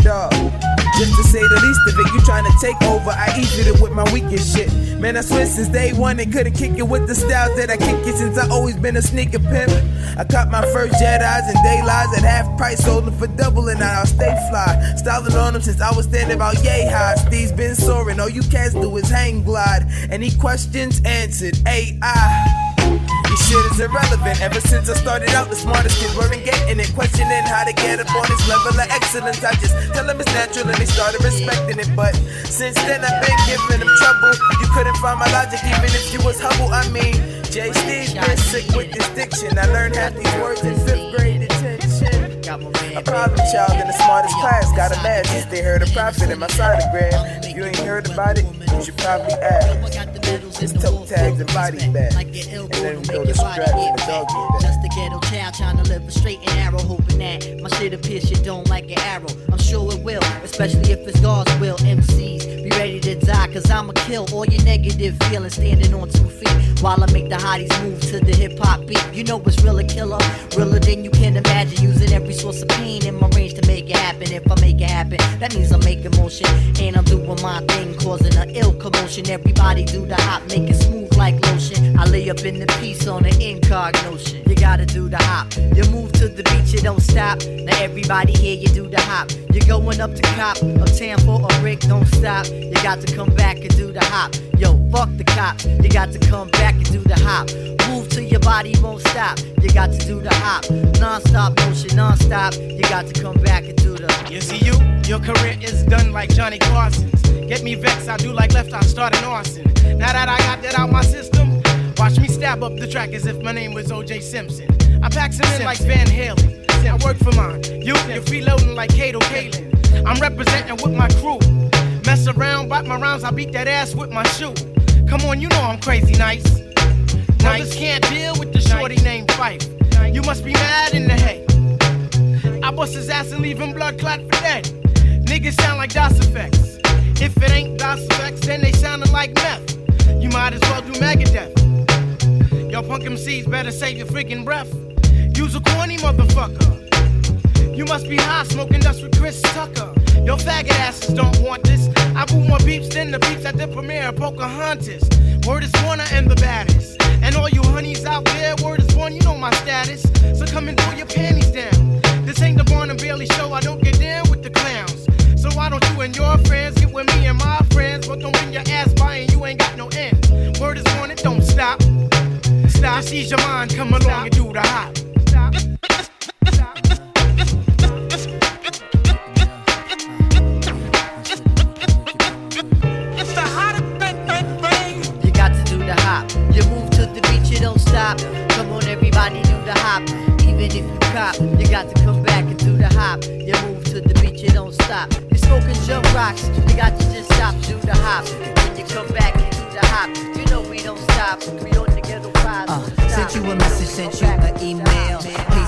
Dog. Just to say the least of it, you trying to take over. I eat it with my weakest shit. Man, I swear since day one, they couldn't kick it with the styles that I kick it since I always been a sneaker pimp. I caught my first Jedi's and daylights at half price, sold them for double, and I'll stay fly. Styling on them since I was standing about yay high. Steve's been soaring, all you cats do is hang glide. Any questions answered, AI. This shit is irrelevant. Ever since I started out, the smartest kids weren't getting it. Questioning how to get up on this level of excellence. I just tell them it's natural and they started respecting it. But since then, I've been giving them trouble. You couldn't find my logic even if you was humble. I mean, Jay Steve's been sick with this diction. I learned half these words in fifth grade. A problem child in the smartest class. Got a badge they heard a profit in my sonogram. If you ain't heard about it, you should probably ask. It's toe tags and body bags. And then we go to straps and the doggy. Just a ghetto child trying to live a straight and narrow, hoping that my shit'll pierce your dome like an arrow. I'm sure it will, especially if it's God's will. MCs, be ready to die, cause I'ma kill all your negative feelings standing on two feet. While I make the hotties move to the hip hop beat. You know what's real a killer, realer than you can imagine. Using every source of pain in my range to make it happen. If I make it happen, that means I'm making motion. And I'm doing my thing, causing an ill commotion. Everybody do the hop, make it smooth like lotion. I lay up in the piece on an incog notion. You gotta do the hop. You move to the beat, you don't stop. Now everybody here, you do the hop. You're going up to cop, uptown for a brick, don't stop. You got to come back and do the hop. Yo, fuck the cop. You got to come back and do the hop. Move till your body won't stop. You got to do the hop. Non-stop motion, non-stop. You got to come back and do the. You see you, your career is done like Johnny Carson's. Get me vexed, I do like left, I start an arson. Now that I got that out my system, watch me stab up the track as if my name was O.J. Simpson. I pack some in like Van Halen. I work for mine. You, you're freeloading like Kato Kaelin. I'm representing with my crew. Mess around, bite my rounds, I beat that ass with my shoe. Come on, you know I'm crazy nice. Brothers can't deal with the shorty named Phife. You must be mad in the head. I bust his ass and leave him blood clot for dead. Niggas sound like DOS effects. If it ain't DOS effects, then they sounding like meth. You might as well do Megadeth. Y'all punk MCs better save your freaking breath. Use a corny motherfucker. You must be high smoking dust with Chris Tucker. Yo, faggot asses don't want this. I boot more beeps than the beeps at the premiere of Pocahontas. Word is Warner and the baddest. And all you honeys out there, word is born, you know my status. So come and pull your panties down. This ain't the and Bailey show, I don't get down with the clowns. So why don't you and your friends get with me and my friends? But don't bring your ass by and you ain't got no end. Word is born, it don't stop. Stop, ease your mind, come along and do the hop. Hop. Even if you cop, you got to come back and do the hop. You move to the beat, you don't stop. You smoking jump rocks, you got to just stop, do the hop. When you come back and do the hop, you know we don't stop. We on the ghetto vibes. Uh, sent you a message, sent you an email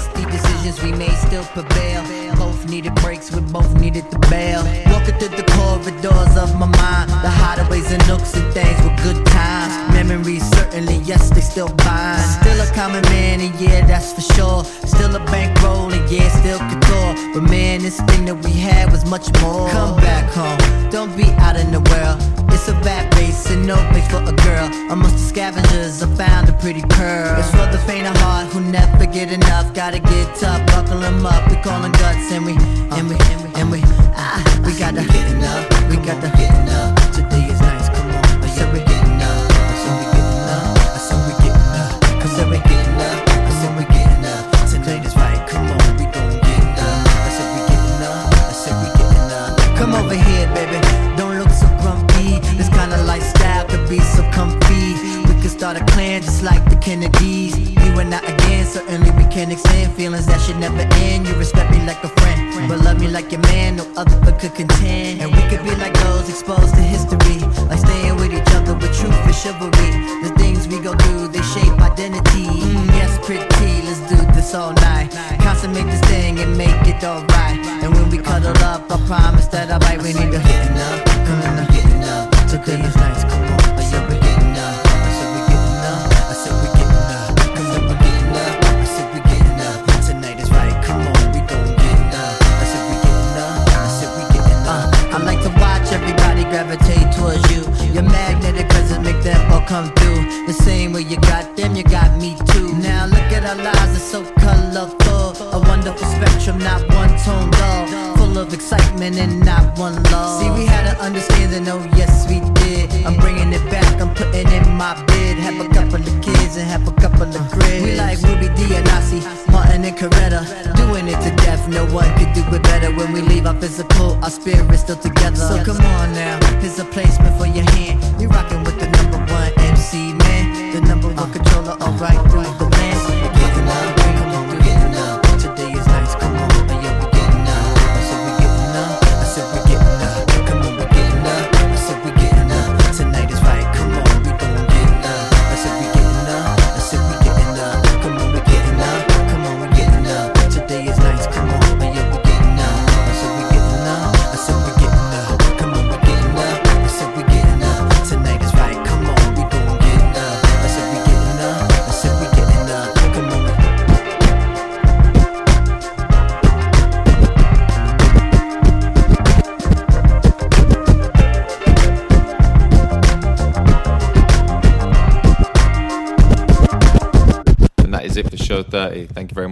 decisions we made still prevail. Both needed breaks, we both needed the bail. Walking through the corridors of my mind, the hideaways and nooks and things were good times. Memories certainly, yes, they still bind. Still a common man, and yeah, that's for sure. Still a bankroll, and yeah, still couture. But man, this thing that we had was much more. Come back home, don't be out in the world. It's a bad place and no place for a girl. Amongst the scavengers, I found a pretty pearl. It's for the faint of heart who never get enough. Gotta get tough, buckle them up. We call them guts and we, and we, and we, and we, ah, we gotta get enough. We gotta get enough. today. Certainly we can't extend feelings that should never end. You respect me like a friend, but love me like your man. No other but could contend. And we could be like those exposed to history, like staying with each other with truth and chivalry. The things we go through, they shape identity. Mm, yes, pretty, let's do this all night. Consummate this thing and make it alright. And when we cuddle up, I promise that I might. We need to get up, coming up, getting up. So goodness nights, come on.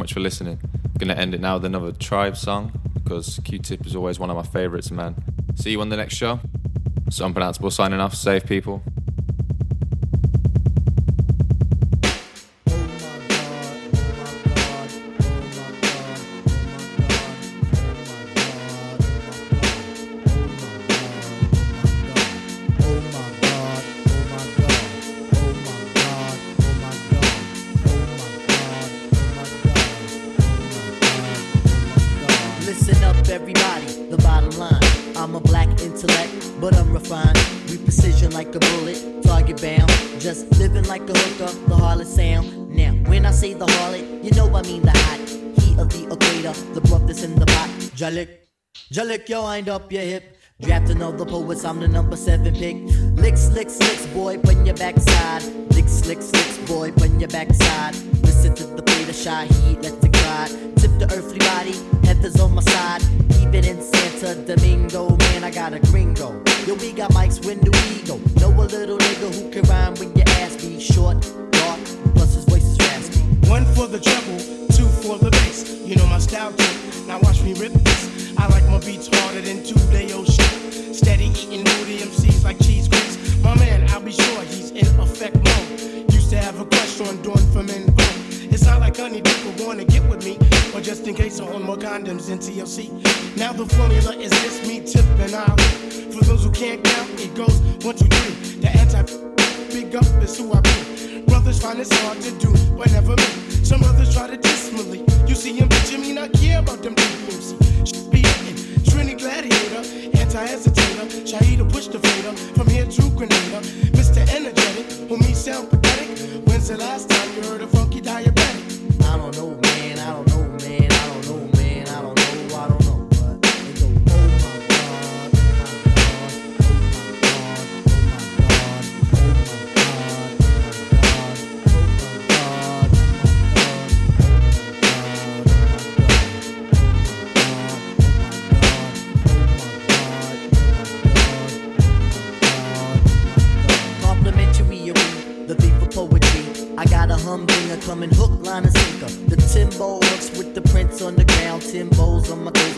much for listening. I'm going to end it now with another Tribe song because Q Tip is always one of my favourites, man. See you on the next show. It's Unpronounceable signing off. Save people. yeah, hip doing for men group. It's not like honey people wanna get with me, or just in case I own more condoms in TLC. Now the formula is this me, tipping out For those who can't count, it goes one, two, three. The anti big up is who I be. Brothers find it's hard to do, but never me. Some others try to dismally. You see him, but Jimmy not care about them DMC. Should be hitting. Trini Gladiator, anti-hesitator. Shahida push the fader from here to Grenada. Mr. Energetic, who me sound When's the last time you heard a funky diabetic? I don't know. On my toes,